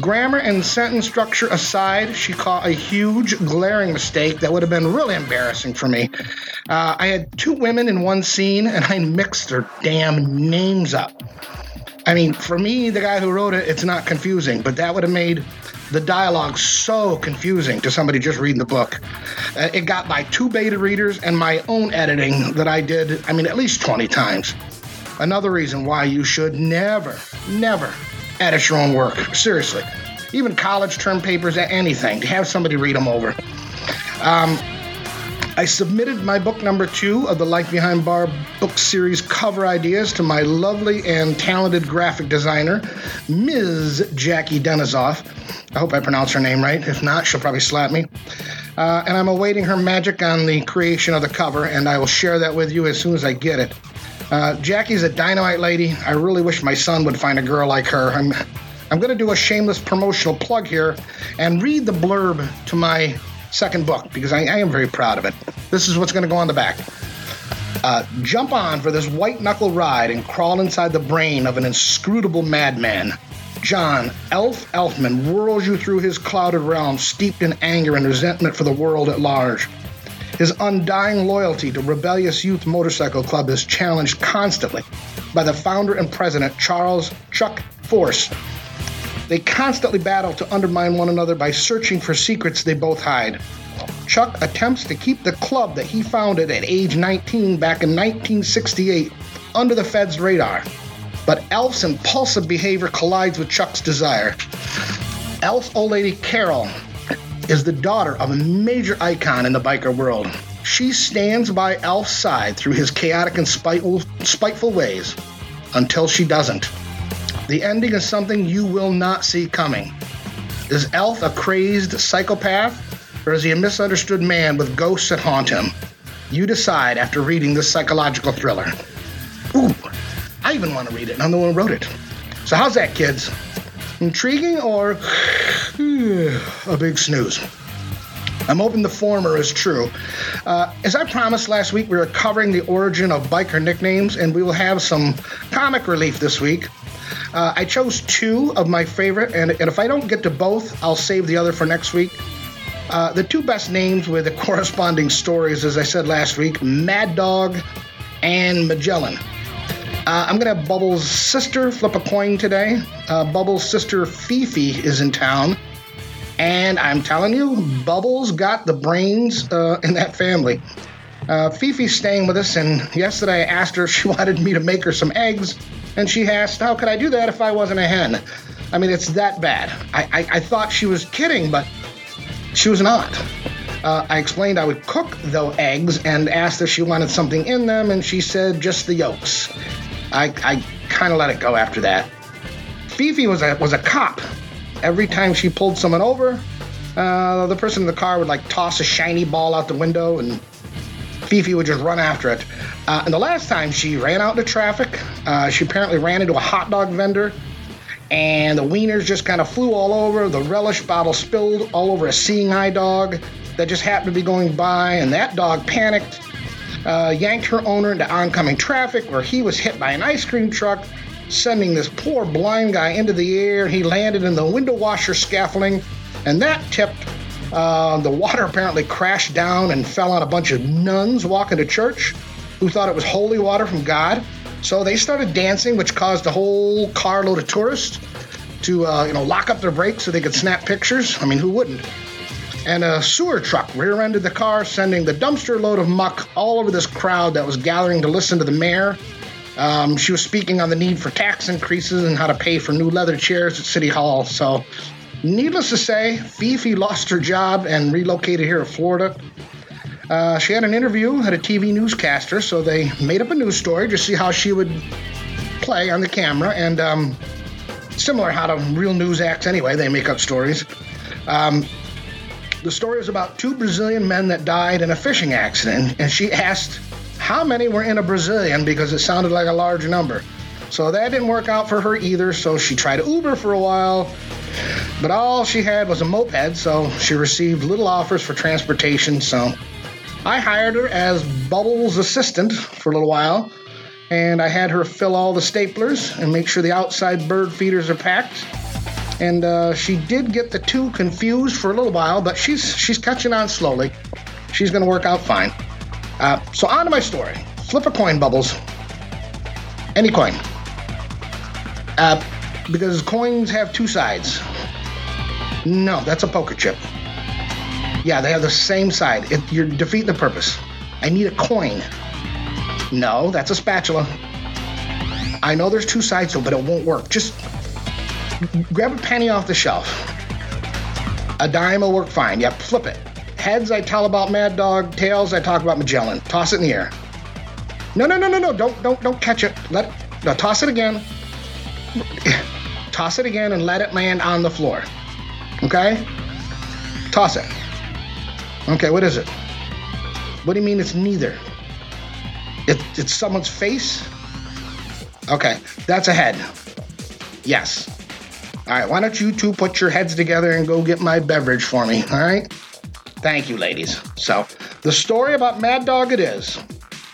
Grammar and sentence structure aside, she caught a huge, glaring mistake that would have been really embarrassing for me. Uh, I had two women in one scene, and I mixed their damn names up. I mean, for me, the guy who wrote it, it's not confusing, but that would have made the dialogue so confusing to somebody just reading the book. Uh, it got by two beta readers and my own editing that I did, I mean, at least 20 times. Another reason why you should never, never edit your own work. Seriously. Even college term papers, anything, to have somebody read them over. Um, I submitted my book number two of the Life Behind Bar book series cover ideas to my lovely and talented graphic designer, Ms. Jackie Denizoff. I hope I pronounced her name right. If not, she'll probably slap me. Uh, and I'm awaiting her magic on the creation of the cover, and I will share that with you as soon as I get it. Uh, Jackie's a dynamite lady. I really wish my son would find a girl like her. I'm, I'm going to do a shameless promotional plug here and read the blurb to my second book because I, I am very proud of it. This is what's going to go on the back. Uh, jump on for this white knuckle ride and crawl inside the brain of an inscrutable madman. John Elf Elfman whirls you through his clouded realm, steeped in anger and resentment for the world at large. His undying loyalty to Rebellious Youth Motorcycle Club is challenged constantly by the founder and president, Charles Chuck Force. They constantly battle to undermine one another by searching for secrets they both hide. Chuck attempts to keep the club that he founded at age 19 back in 1968 under the Fed's radar. But Elf's impulsive behavior collides with Chuck's desire. Elf's old lady Carol is the daughter of a major icon in the biker world. She stands by Elf's side through his chaotic and spiteful, spiteful ways until she doesn't. The ending is something you will not see coming. Is Elf a crazed psychopath, or is he a misunderstood man with ghosts that haunt him? You decide after reading this psychological thriller. Ooh, I even want to read it, and I'm the one who wrote it. So, how's that, kids? Intriguing or a big snooze? I'm hoping the former is true. Uh, as I promised last week, we are covering the origin of biker nicknames, and we will have some comic relief this week. Uh, I chose two of my favorite, and, and, if I don't get to both, I'll save the other for next week. Uh, the two best names with the corresponding stories, as I said last week Mad Dog and Magellan. Uh, I'm going to have Bubbles' sister flip a coin today. Uh, Bubbles' sister Fifi is in town. And I'm telling you, Bubbles got the brains uh, in that family. Uh, Fifi's staying with us, and yesterday I asked her if she wanted me to make her some eggs, and she asked, How could I do that if I wasn't a hen? I mean, it's that bad. I, I, I thought she was kidding, but she was not. Uh, I explained I would cook the eggs and asked if she wanted something in them, and she said just the yolks. I, I kind of let it go after that. Fifi was a was a cop. Every time she pulled someone over, uh, the person in the car would like toss a shiny ball out the window, and Fifi would just run after it. Uh, and the last time she ran out into traffic, uh, she apparently ran into a hot dog vendor, and the wieners just kind of flew all over. The relish bottle spilled all over a seeing eye dog that just happened to be going by, and that dog panicked uh, yanked her owner into oncoming traffic where he was hit by an ice cream truck, sending this poor blind guy into the air. He landed in the window washer scaffolding, and that tipped. Uh, the water apparently crashed down and fell on a bunch of nuns walking to church who thought it was holy water from God. So they started dancing, which caused a whole carload of tourists to, uh, you know, lock up their brakes so they could snap pictures. I mean, who wouldn't? And a sewer truck rear ended the car, sending the dumpster load of muck all over this crowd that was gathering to listen to the mayor. Um, she was speaking on the need for tax increases and how to pay for new leather chairs at City Hall. So, needless to say, Fifi lost her job and relocated here to Florida. Uh, she had an interview at a TV newscaster, so they made up a news story to see how she would play on the camera. And um, similar how to real news acts anyway, they make up stories. Um, the story is about two Brazilian men that died in a fishing accident, and she asked how many were in a Brazilian because it sounded like a large number. So that didn't work out for her either, so she tried Uber for a while. But all she had was a moped, so she received little offers for transportation. So I hired her as Bubbles' assistant for a little while, and I had her fill all the staplers and make sure the outside bird feeders are packed. And uh, she did get the two confused for a little while, but she's she's catching on slowly. She's going to work out fine. Uh, so on to my story. Flip a coin, Bubbles. Any coin. Uh, because coins have two sides. No, that's a poker chip. Yeah, they have the same side. It, you're defeating the purpose. I need a coin. No, that's a spatula. I know there's two sides though, but it won't work. Just grab a penny off the shelf. A dime will work fine. Yep, flip it. Heads, I tell about Mad Dog. Tails, I talk about Magellan. Toss it in the air. No, no, no, no, no. Don't, don't, don't catch it. Let, no, toss it again. toss it again and let it land on the floor. Okay? Toss it. Okay, what is it? What do you mean it's neither? It, it's someone's face? Okay, that's a head. Yes. All right, why don't you two put your heads together and go get my beverage for me, all right? Thank you, ladies. So, the story about Mad Dog it is.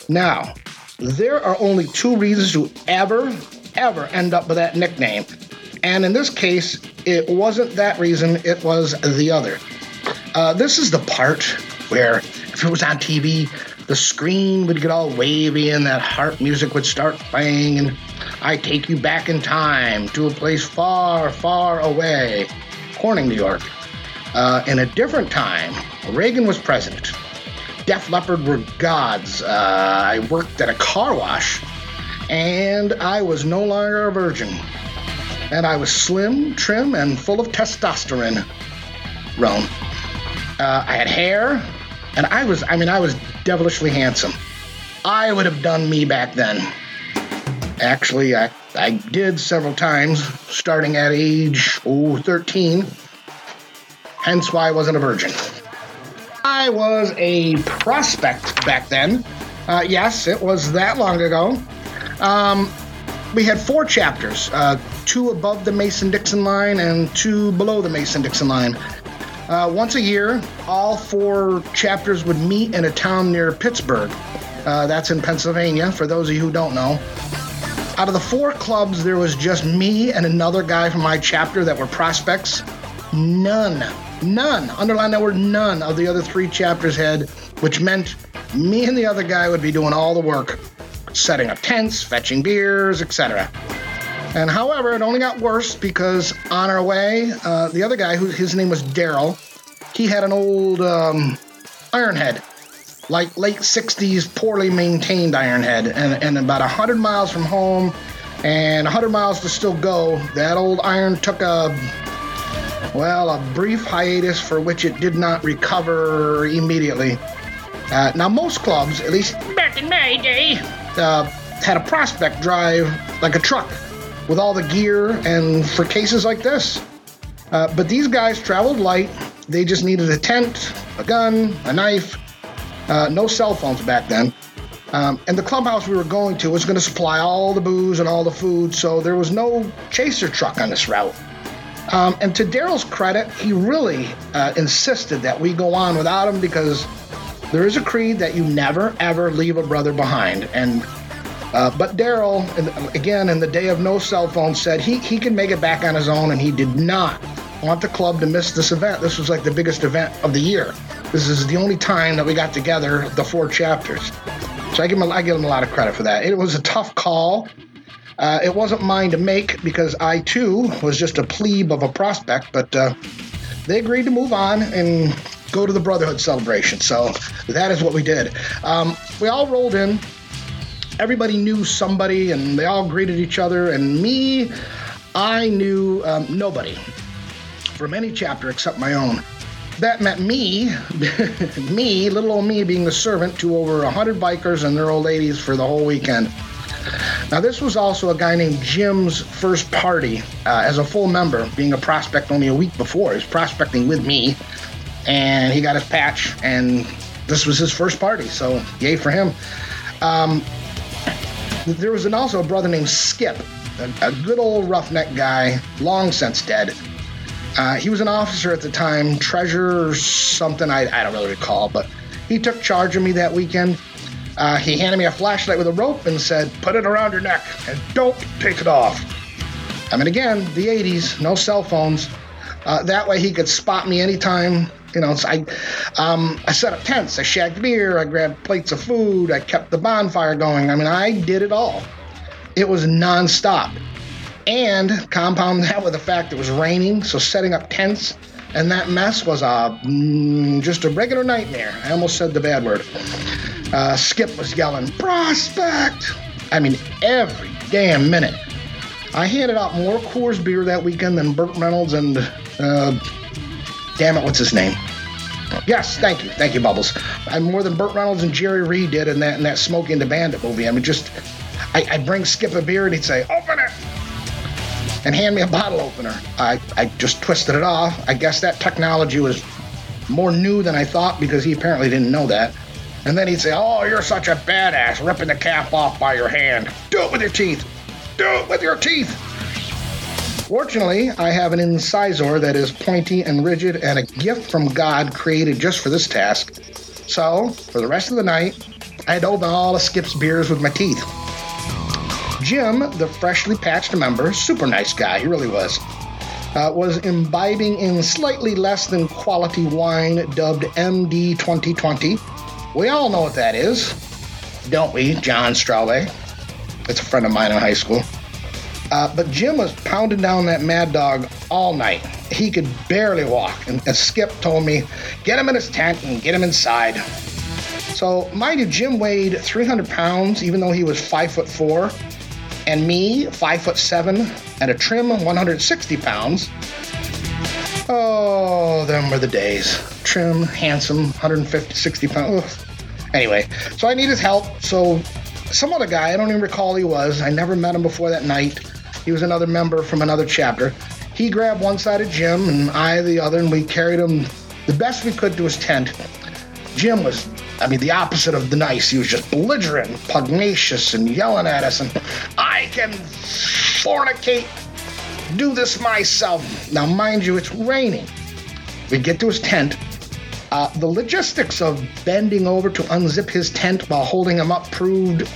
Now, there are only two reasons to ever, ever end up with that nickname. And in this case, it wasn't that reason, it was the other. Uh, this is the part where, if it was on TV, the screen would get all wavy and that harp music would start playing, and I take you back in time to a place far, far away, Corning, New York. Uh, in a different time, Reagan was president. Def Leppard were gods. Uh, I worked at a car wash, and I was no longer a virgin. And I was slim, trim, and full of testosterone. Rome. Uh, I had hair, and I was, I mean, I was devilishly handsome. I would have done me back then. Actually, I, I did several times, starting at age oh, 13. Hence why I wasn't a virgin. I was a prospect back then. Uh, yes, it was that long ago. Um, we had four chapters uh, two above the Mason Dixon line and two below the Mason Dixon line. Uh, once a year, all four chapters would meet in a town near Pittsburgh. Uh, that's in Pennsylvania, for those of you who don't know. Out of the four clubs, there was just me and another guy from my chapter that were prospects. None, none, underline that word none of the other three chapters had, which meant me and the other guy would be doing all the work, setting up tents, fetching beers, etc. And however, it only got worse because on our way, uh, the other guy, who his name was Daryl, he had an old um, iron head, like late 60s, poorly maintained Ironhead. And, and about 100 miles from home and 100 miles to still go, that old iron took a, well, a brief hiatus for which it did not recover immediately. Uh, now, most clubs, at least back in my day, uh, had a prospect drive like a truck with all the gear and for cases like this. Uh, but these guys traveled light. They just needed a tent, a gun, a knife, uh, no cell phones back then. Um, and the clubhouse we were going to was going to supply all the booze and all the food, so there was no chaser truck on this route. Um, and to Daryl's credit, he really uh, insisted that we go on without him because there is a creed that you never ever leave a brother behind. And uh, but Daryl, again, in the day of no cell phone, said he, he can make it back on his own, and he did not want the club to miss this event. This was like the biggest event of the year. This is the only time that we got together, the four chapters. So I give him, give him a lot of credit for that. It was a tough call. Uh, it wasn't mine to make because I too was just a plebe of a prospect, but uh, they agreed to move on and go to the Brotherhood celebration. So that is what we did. Um, we all rolled in everybody knew somebody and they all greeted each other. And me, I knew um, nobody from any chapter except my own. That meant me, me, little old me, being the servant to over 100 bikers and their old ladies for the whole weekend. Now, this was also a guy named Jim's first party uh, as a full member, being a prospect only a week before. He was prospecting with me, and he got his patch, and this was his first party, so yay for him. Um, there was an, also a brother named Skip, a, a good old roughneck guy, long since dead. Uh, he was an officer at the time, treasurer or something, I, I don't really recall, but he took charge of me that weekend. Uh, he handed me a flashlight with a rope and said, Put it around your neck and don't take it off. I mean, again, the 80s, no cell phones. Uh, that way he could spot me anytime. You know, so I, um, I set up tents, I shagged beer, I grabbed plates of food, I kept the bonfire going. I mean, I did it all. It was nonstop. And compound that with the fact it was raining, so setting up tents and that mess was a mm, just a regular nightmare. I almost said the bad word. Uh, Skip was yelling, "Prospect!" I mean, every damn minute. I handed out more Coors beer that weekend than Burt Reynolds and, uh, damn it, what's his name? Yes, thank you, thank you, Bubbles. I'm more than Burt Reynolds and Jerry Reed did in that in that Smokey and the Bandit movie. I mean, just I, I'd bring Skip a beer and he'd say, "Open it," and hand me a bottle opener. I I just twisted it off. I guess that technology was more new than I thought because he apparently didn't know that. And then he'd say, "Oh, you're such a badass, ripping the cap off by your hand. Do it with your teeth." Do it with your teeth. Fortunately, I have an incisor that is pointy and rigid and a gift from God created just for this task. So, for the rest of the night, I had to open all of Skip's beers with my teeth. Jim, the freshly patched member, super nice guy, he really was, uh, was imbibing in slightly less than quality wine dubbed MD 2020. We all know what that is, don't we, John Straube? It's a friend of mine in high school. Uh, but Jim was pounding down that mad dog all night. He could barely walk. And, and Skip told me, get him in his tent and get him inside. So, mind you, Jim weighed 300 pounds, even though he was five foot four, and me, five foot seven, and a trim 160 pounds. Oh, them were the days. Trim, handsome, 150, 60 pounds. Anyway, so I need his help. So some other guy, I don't even recall he was. I never met him before that night. He was another member from another chapter. He grabbed one side of Jim and I the other, and we carried him the best we could to his tent. Jim was, I mean, the opposite of the nice. He was just belligerent, pugnacious, and yelling at us, and I can fornicate, do this myself. Now, mind you, it's raining. We get to his tent. Uh, the logistics of bending over to unzip his tent while holding him up proved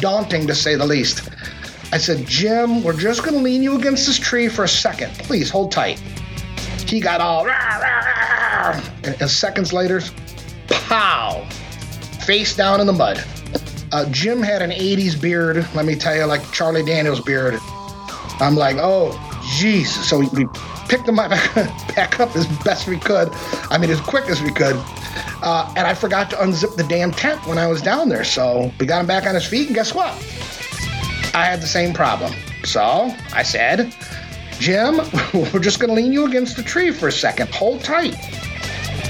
daunting to say the least. I said, Jim, we're just going to lean you against this tree for a second. Please hold tight. He got all, rah, rah, rah. And, and seconds later, pow, face down in the mud. Uh, Jim had an 80s beard, let me tell you, like Charlie Daniels' beard. I'm like, oh, jeez. So we, we picked him up, back up as best we could. I mean, as quick as we could. Uh, and I forgot to unzip the damn tent when I was down there. So we got him back on his feet, and guess what? I had the same problem. So I said, Jim, we're just going to lean you against the tree for a second. Hold tight.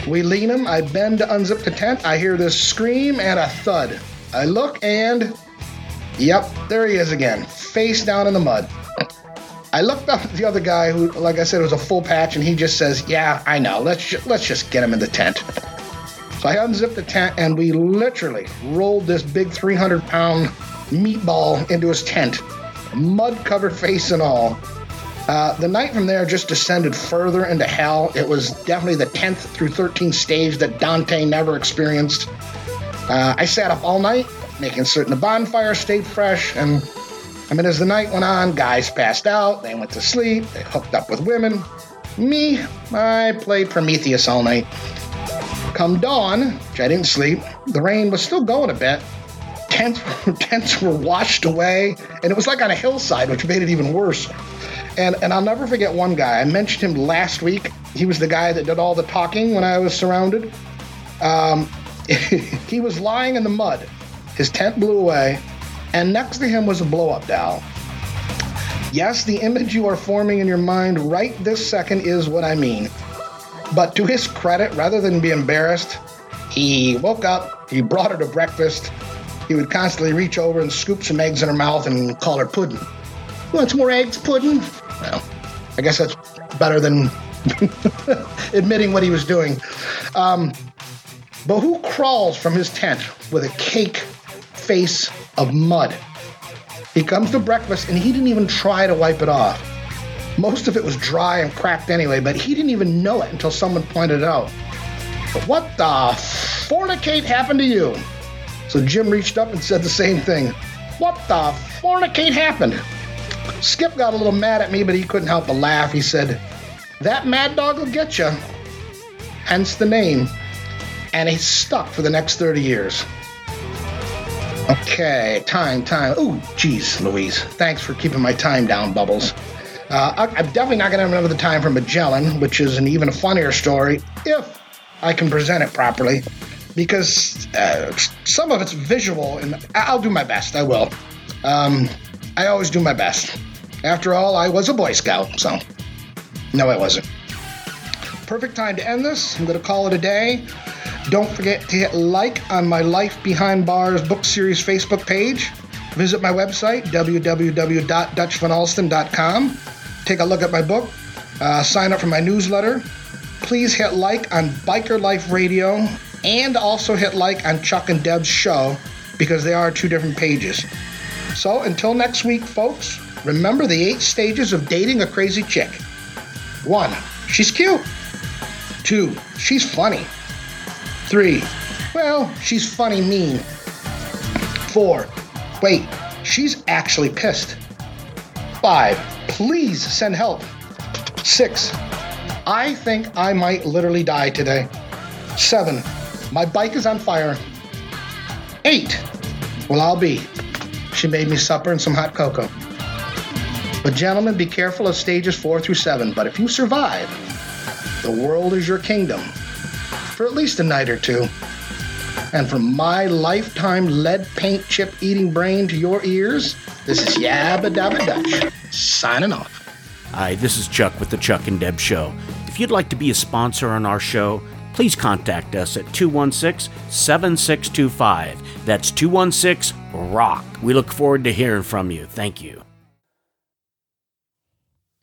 We lean him. I bend to unzip the tent. I hear this scream and a thud. I look and, yep, there he is again, face down in the mud. I looked up at the other guy who, like I said, was a full patch, and he just says, "Yeah, I know. Let's ju- let's just get him in the tent." So I unzipped the tent, and we literally rolled this big 300-pound meatball into his tent, mud-covered face and all. Uh, the night from there just descended further into hell. It was definitely the 10th through 13th stage that Dante never experienced. Uh, I sat up all night, making certain the bonfire stayed fresh, and I mean, as the night went on, guys passed out, they went to sleep, they hooked up with women. Me, I played Prometheus all night. Come dawn, which I didn't sleep, the rain was still going a bit. Tents, tents were washed away, and it was like on a hillside, which made it even worse. And, and I'll never forget one guy. I mentioned him last week. He was the guy that did all the talking when I was surrounded. Um, he was lying in the mud. His tent blew away, and next to him was a blow up doll. Yes, the image you are forming in your mind right this second is what I mean. But to his credit, rather than be embarrassed, he woke up, he brought her to breakfast. He would constantly reach over and scoop some eggs in her mouth and call her pudding. Want some more eggs, pudding? Well, I guess that's better than admitting what he was doing. Um, but who crawls from his tent with a cake face of mud. He comes to breakfast and he didn't even try to wipe it off. Most of it was dry and cracked anyway, but he didn't even know it until someone pointed it out. What the fornicate happened to you? So Jim reached up and said the same thing. What the fornicate happened? Skip got a little mad at me, but he couldn't help but laugh. He said, That mad dog will get you. Hence the name. And he stuck for the next 30 years. Okay, time, time. Oh, geez, Louise. Thanks for keeping my time down, Bubbles. Uh, I'm definitely not going to have another time for Magellan, which is an even funnier story if I can present it properly, because uh, some of it's visual, and I'll do my best. I will. Um, I always do my best. After all, I was a Boy Scout, so no, I wasn't. Perfect time to end this. I'm going to call it a day. Don't forget to hit like on my Life Behind Bars book series Facebook page. Visit my website, www.dutchvanalston.com. Take a look at my book. Uh, sign up for my newsletter. Please hit like on Biker Life Radio and also hit like on Chuck and Deb's show because they are two different pages. So until next week, folks, remember the eight stages of dating a crazy chick. One, she's cute. Two, she's funny. Three, well, she's funny mean. Four, wait, she's actually pissed. Five, please send help. Six, I think I might literally die today. Seven, my bike is on fire. Eight, well, I'll be. She made me supper and some hot cocoa. But, gentlemen, be careful of stages four through seven. But if you survive, the world is your kingdom for at least a night or two. And from my lifetime lead paint chip eating brain to your ears, this is Yabba Dabba Dutch signing off. Hi, this is Chuck with the Chuck and Deb Show. If you'd like to be a sponsor on our show, please contact us at 216 7625. That's 216 Rock. We look forward to hearing from you. Thank you.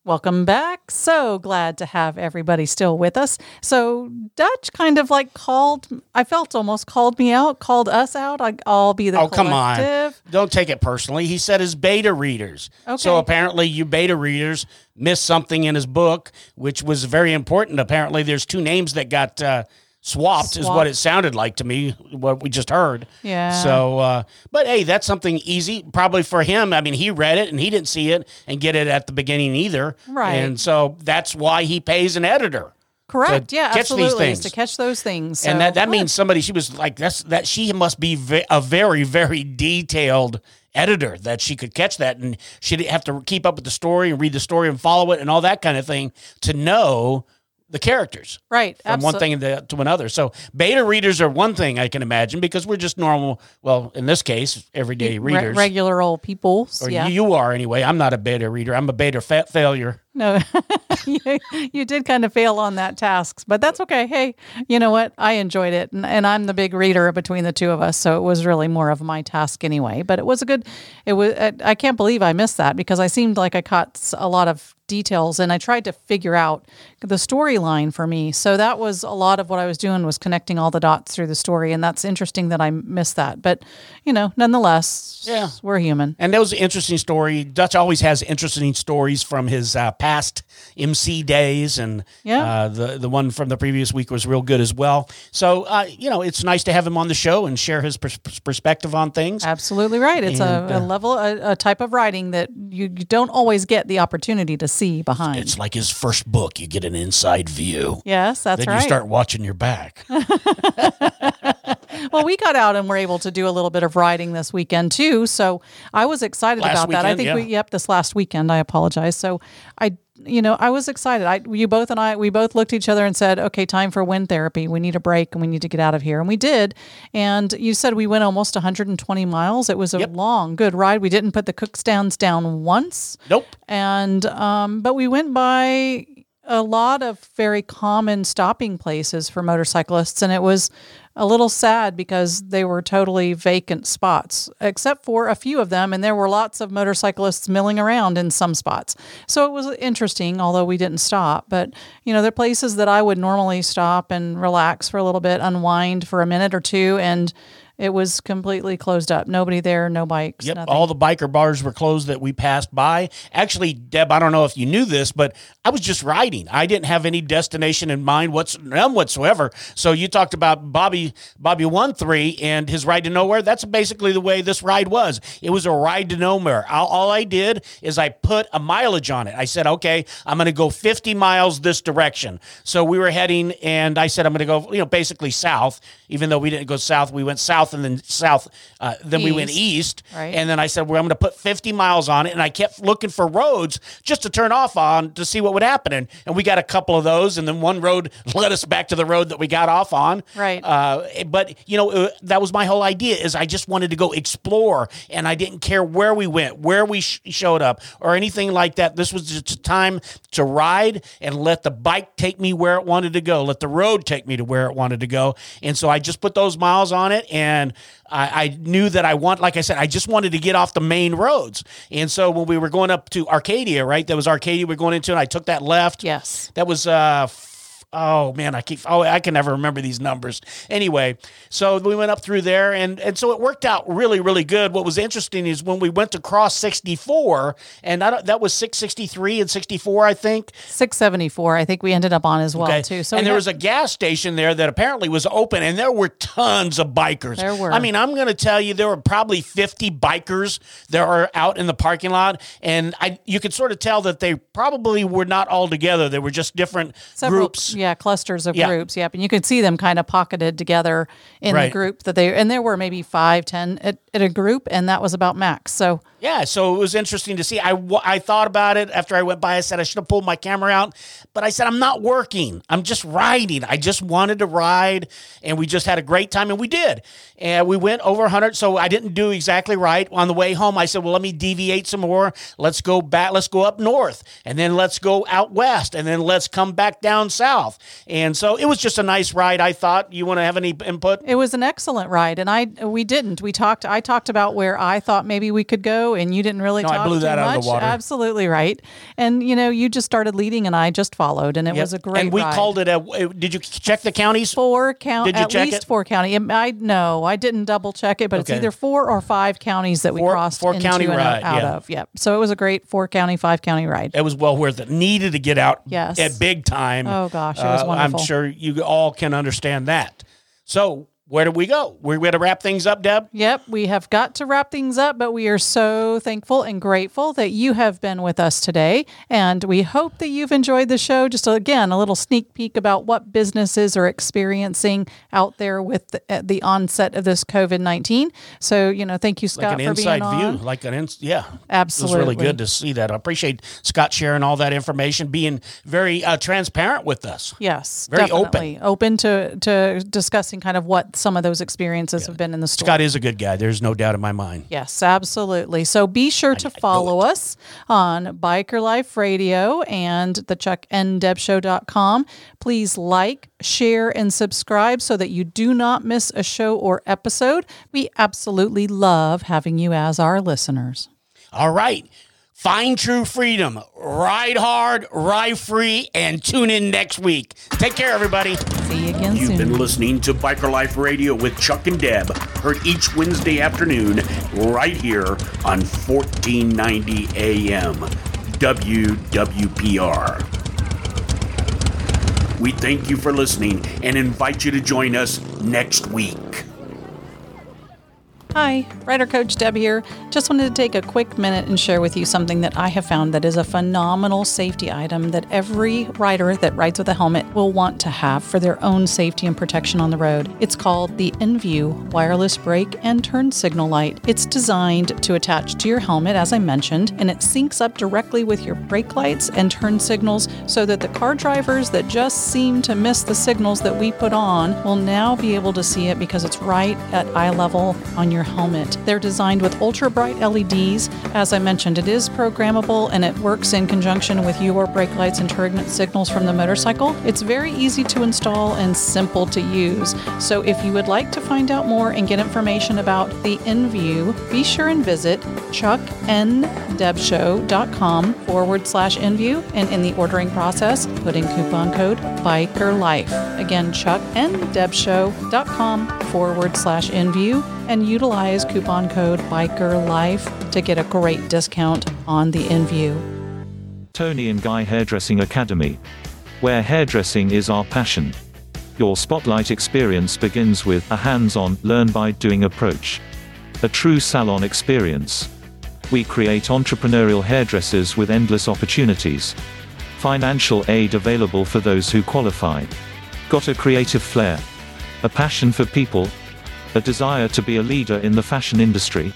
Welcome back. So glad to have everybody still with us. So Dutch kind of like called. I felt almost called me out, called us out. I, I'll be the Oh, come on. Don't take it personally. He said his beta readers. Okay. So apparently, you beta readers missed something in his book, which was very important. Apparently, there's two names that got uh, swapped, is what it sounded like to me, what we just heard. Yeah. So, uh, but hey, that's something easy, probably for him. I mean, he read it and he didn't see it and get it at the beginning either. Right. And so that's why he pays an editor. Correct. to Yeah, catch these absolutely. To catch those things. and that, that good. means somebody she was like that's that she must be ve- a very very detailed editor that she could catch that and she'd have to keep up with the story and read the story and follow it and all that kind of thing to know the characters right from one thing to, another so beta readers are one thing i can imagine because we're just normal well in this case everyday re- readers regular old people. or yeah. you, you are anyway i'm not a beta reader i'm a beta fa- failure No, you, you did kind of fail on that task, but that's okay. Hey, you know what? I enjoyed it, and, and I'm the big reader between the two of us, so it was really more of my task anyway. But it was a good. It was. I, I can't believe I missed that because I seemed like I caught a lot of details, and I tried to figure out the storyline for me. So that was a lot of what I was doing was connecting all the dots through the story, and that's interesting that I missed that. But you know, nonetheless, Yeah. we're human. And that was an interesting story. Dutch always has interesting stories from his uh, past MC days, and Yeah. uh, the the one from the previous week was real good as well. So uh, you know, it's nice to have him on the show and share his pers- perspective on things. Absolutely right. It's And, a, a uh, level, a, a type of writing that you, you don't always get the opportunity to see behind. It's like his first book. You get an inside view. yes, that's then right. Then you start watching your back. well, we got out and were able to do a little bit of riding this weekend too. So I was excited Last about that. I weekend, think we, yep, this last weekend. I apologize. So I, you know, I was excited. I, you both and I, we both looked at each other and said, okay, time for wind therapy. We need a break and we need to get out of here. And we did. And you said we went almost 120 miles. It was a Yep. long, good ride. We didn't put the cook stands down once. nope. and um, but we went by a lot of very common stopping places for motorcyclists and it was a little sad because they were totally vacant spots except for a few of them and there were lots of motorcyclists milling around in some spots. So it was interesting although we didn't stop. But you know they're places that i would normally stop and relax for a little bit unwind for a minute or two and It was completely closed up. Nobody there, no bikes, Yep, nothing. all the biker bars were closed that we passed by. Actually, Deb, I don't know if you knew this, but I was just riding. I didn't have any destination in mind what's none whatsoever. So you talked about Bobby Bobby one three and his ride to nowhere. That's basically the way this ride was. It was a ride to nowhere. All, all I did is I put a mileage on it. I said, okay, I'm going to go 50 miles this direction. So we were heading, and I said I'm going to go, you know, basically south. Even though we didn't go south, we went south and then south. Uh, then we went East. east, Right. and then I said, well, I'm going to put 50 miles on it. And I kept looking for roads just to turn off on to see what would happen. And, and we got a couple of those. And then one road led us back to the road that we got off on. Right. Uh, but, you know, uh, that was my whole idea is I just wanted to go explore. And I didn't care where we went, where we sh- showed up or anything like that. This was just a time to ride and let the bike take me where it wanted to go. Let the road take me to where it wanted to go. And so I just put those miles on it and I, I knew that I want, like I said, I just wanted to get off the main roads. And so when we were going up to Arcadia, right, that was Arcadia we are going into, and I took that left. Yes. That was uh oh man, I keep oh I can never remember these numbers. Anyway, so we went up through there and and so it worked out really really good. What was interesting is when we went to cross 64 and I don't, that was 663 and 64 I think. 674, I think we ended up on as well, Okay. too. So and there had- was a gas station there that apparently was open, and there were tons of bikers. There were. I mean, I'm going to tell you, there were probably 50 bikers that are out in the parking lot, and I you could sort of tell that they probably were not all together. They were just different several, groups. Yeah, clusters of Yeah. groups. Yep, and you could see them kind of pocketed together in Right. the group that they, and there were maybe five, ten at, at a group, and that was about max. So Yeah, so it was interesting to see. I, I thought about it after I went by. I said I should have pulled my camera out, but I said I'm not working. I'm just riding. I just wanted to ride, and we just had a great time, and we did. And we went over 100, so I didn't do exactly right. On the way home, I said, well, let me deviate some more. Let's go back. Let's go up north, and then let's go out west, and then let's come back down south. And so it was just a nice ride. I thought. You want to have any input? it was an excellent ride, and I we didn't. We talked. I talked about where I thought maybe we could go, and you didn't really No, I talk blew too that out of much. the water. Absolutely right. And you know, you just started leading, and I just followed, and it was a great. And we ride. called it a. Did you check the counties? four count Did you at check least it? four county. I no, I didn't double check it, but Okay. it's either four or five counties that we Four- crossed four into county and ride, out yeah. of. Yep. So it was a great four county, five county ride. it was well worth it. Needed to get out Yes. at big time. Oh, gosh, was Uh, I'm sure you all can understand that. So where do we go? We're going to wrap things up, Deb. Yep, we have got to wrap things up, but we are so thankful and grateful that you have been with us today. And we hope that you've enjoyed the show. Just again, a little sneak peek about what businesses are experiencing out there with the, the onset of this COVID 19. So, you know, thank you, Scott, Like an inside view, on. like an ins- yeah, Absolutely. It was really good to see that. I appreciate Scott sharing all that information, being very uh, transparent with us. Yes, Very open. definitely. open. to to discussing kind of what some of those experiences have been in the store. Scott is a good guy. There's no doubt in my mind. Yes, absolutely. So be sure to follow us on Biker Life Radio and the chuckndebshow.com. Please like, share, and subscribe so that you do not miss a show or episode. We absolutely love having you as our listeners. All right. Find true freedom. Ride hard, ride free, and tune in next week. Take care, everybody. See you again You've soon. been listening to Biker Life Radio with Chuck and Deb, heard each Wednesday afternoon right here on 1490 AM WWPR. We thank you for listening and invite you to join us next week. Hi, Rider Coach Deb here. Just wanted to take a quick minute and share with you something that I have found that is a phenomenal safety item that every rider that rides with a helmet will want to have for their own safety and protection on the road. It's called the InView Wireless Brake and Turn Signal Light. It's designed to attach to your helmet, as I mentioned, and it syncs up directly with your brake lights and turn signals so that the car drivers that just seem to miss the signals that we put on will now be able to see it because it's right at eye level on your your helmet. They're designed with ultra bright LEDs. As I mentioned, it is programmable and it works in conjunction with your brake lights and turn signals from the motorcycle. It's very easy to install and simple to use. So if you would like to find out more and get information about the InView, be sure and visit chuckndebshow.com forward slash InView and in the ordering process, put in coupon code BIKERLIFE. Again, chuckndebshow.com forward slash InView and utilize coupon code BIKERLIFE to get a great discount on the InView. Toni and Guy Hairdressing Academy. Where hairdressing is our passion. Your spotlight experience begins with a hands on, learn by doing approach. A true salon experience. We create entrepreneurial hairdressers with endless opportunities. Financial aid available for those who qualify. Got a creative flair? A passion for people? A desire to be a leader in the fashion industry?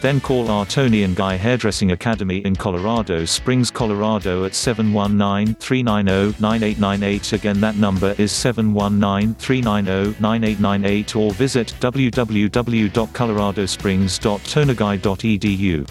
Then call our Toni and Guy Hairdressing Academy in Colorado Springs, Colorado at 719-390-9898. Again that number is 719-390-9898 or visit www.coloradosprings.toniguy.edu.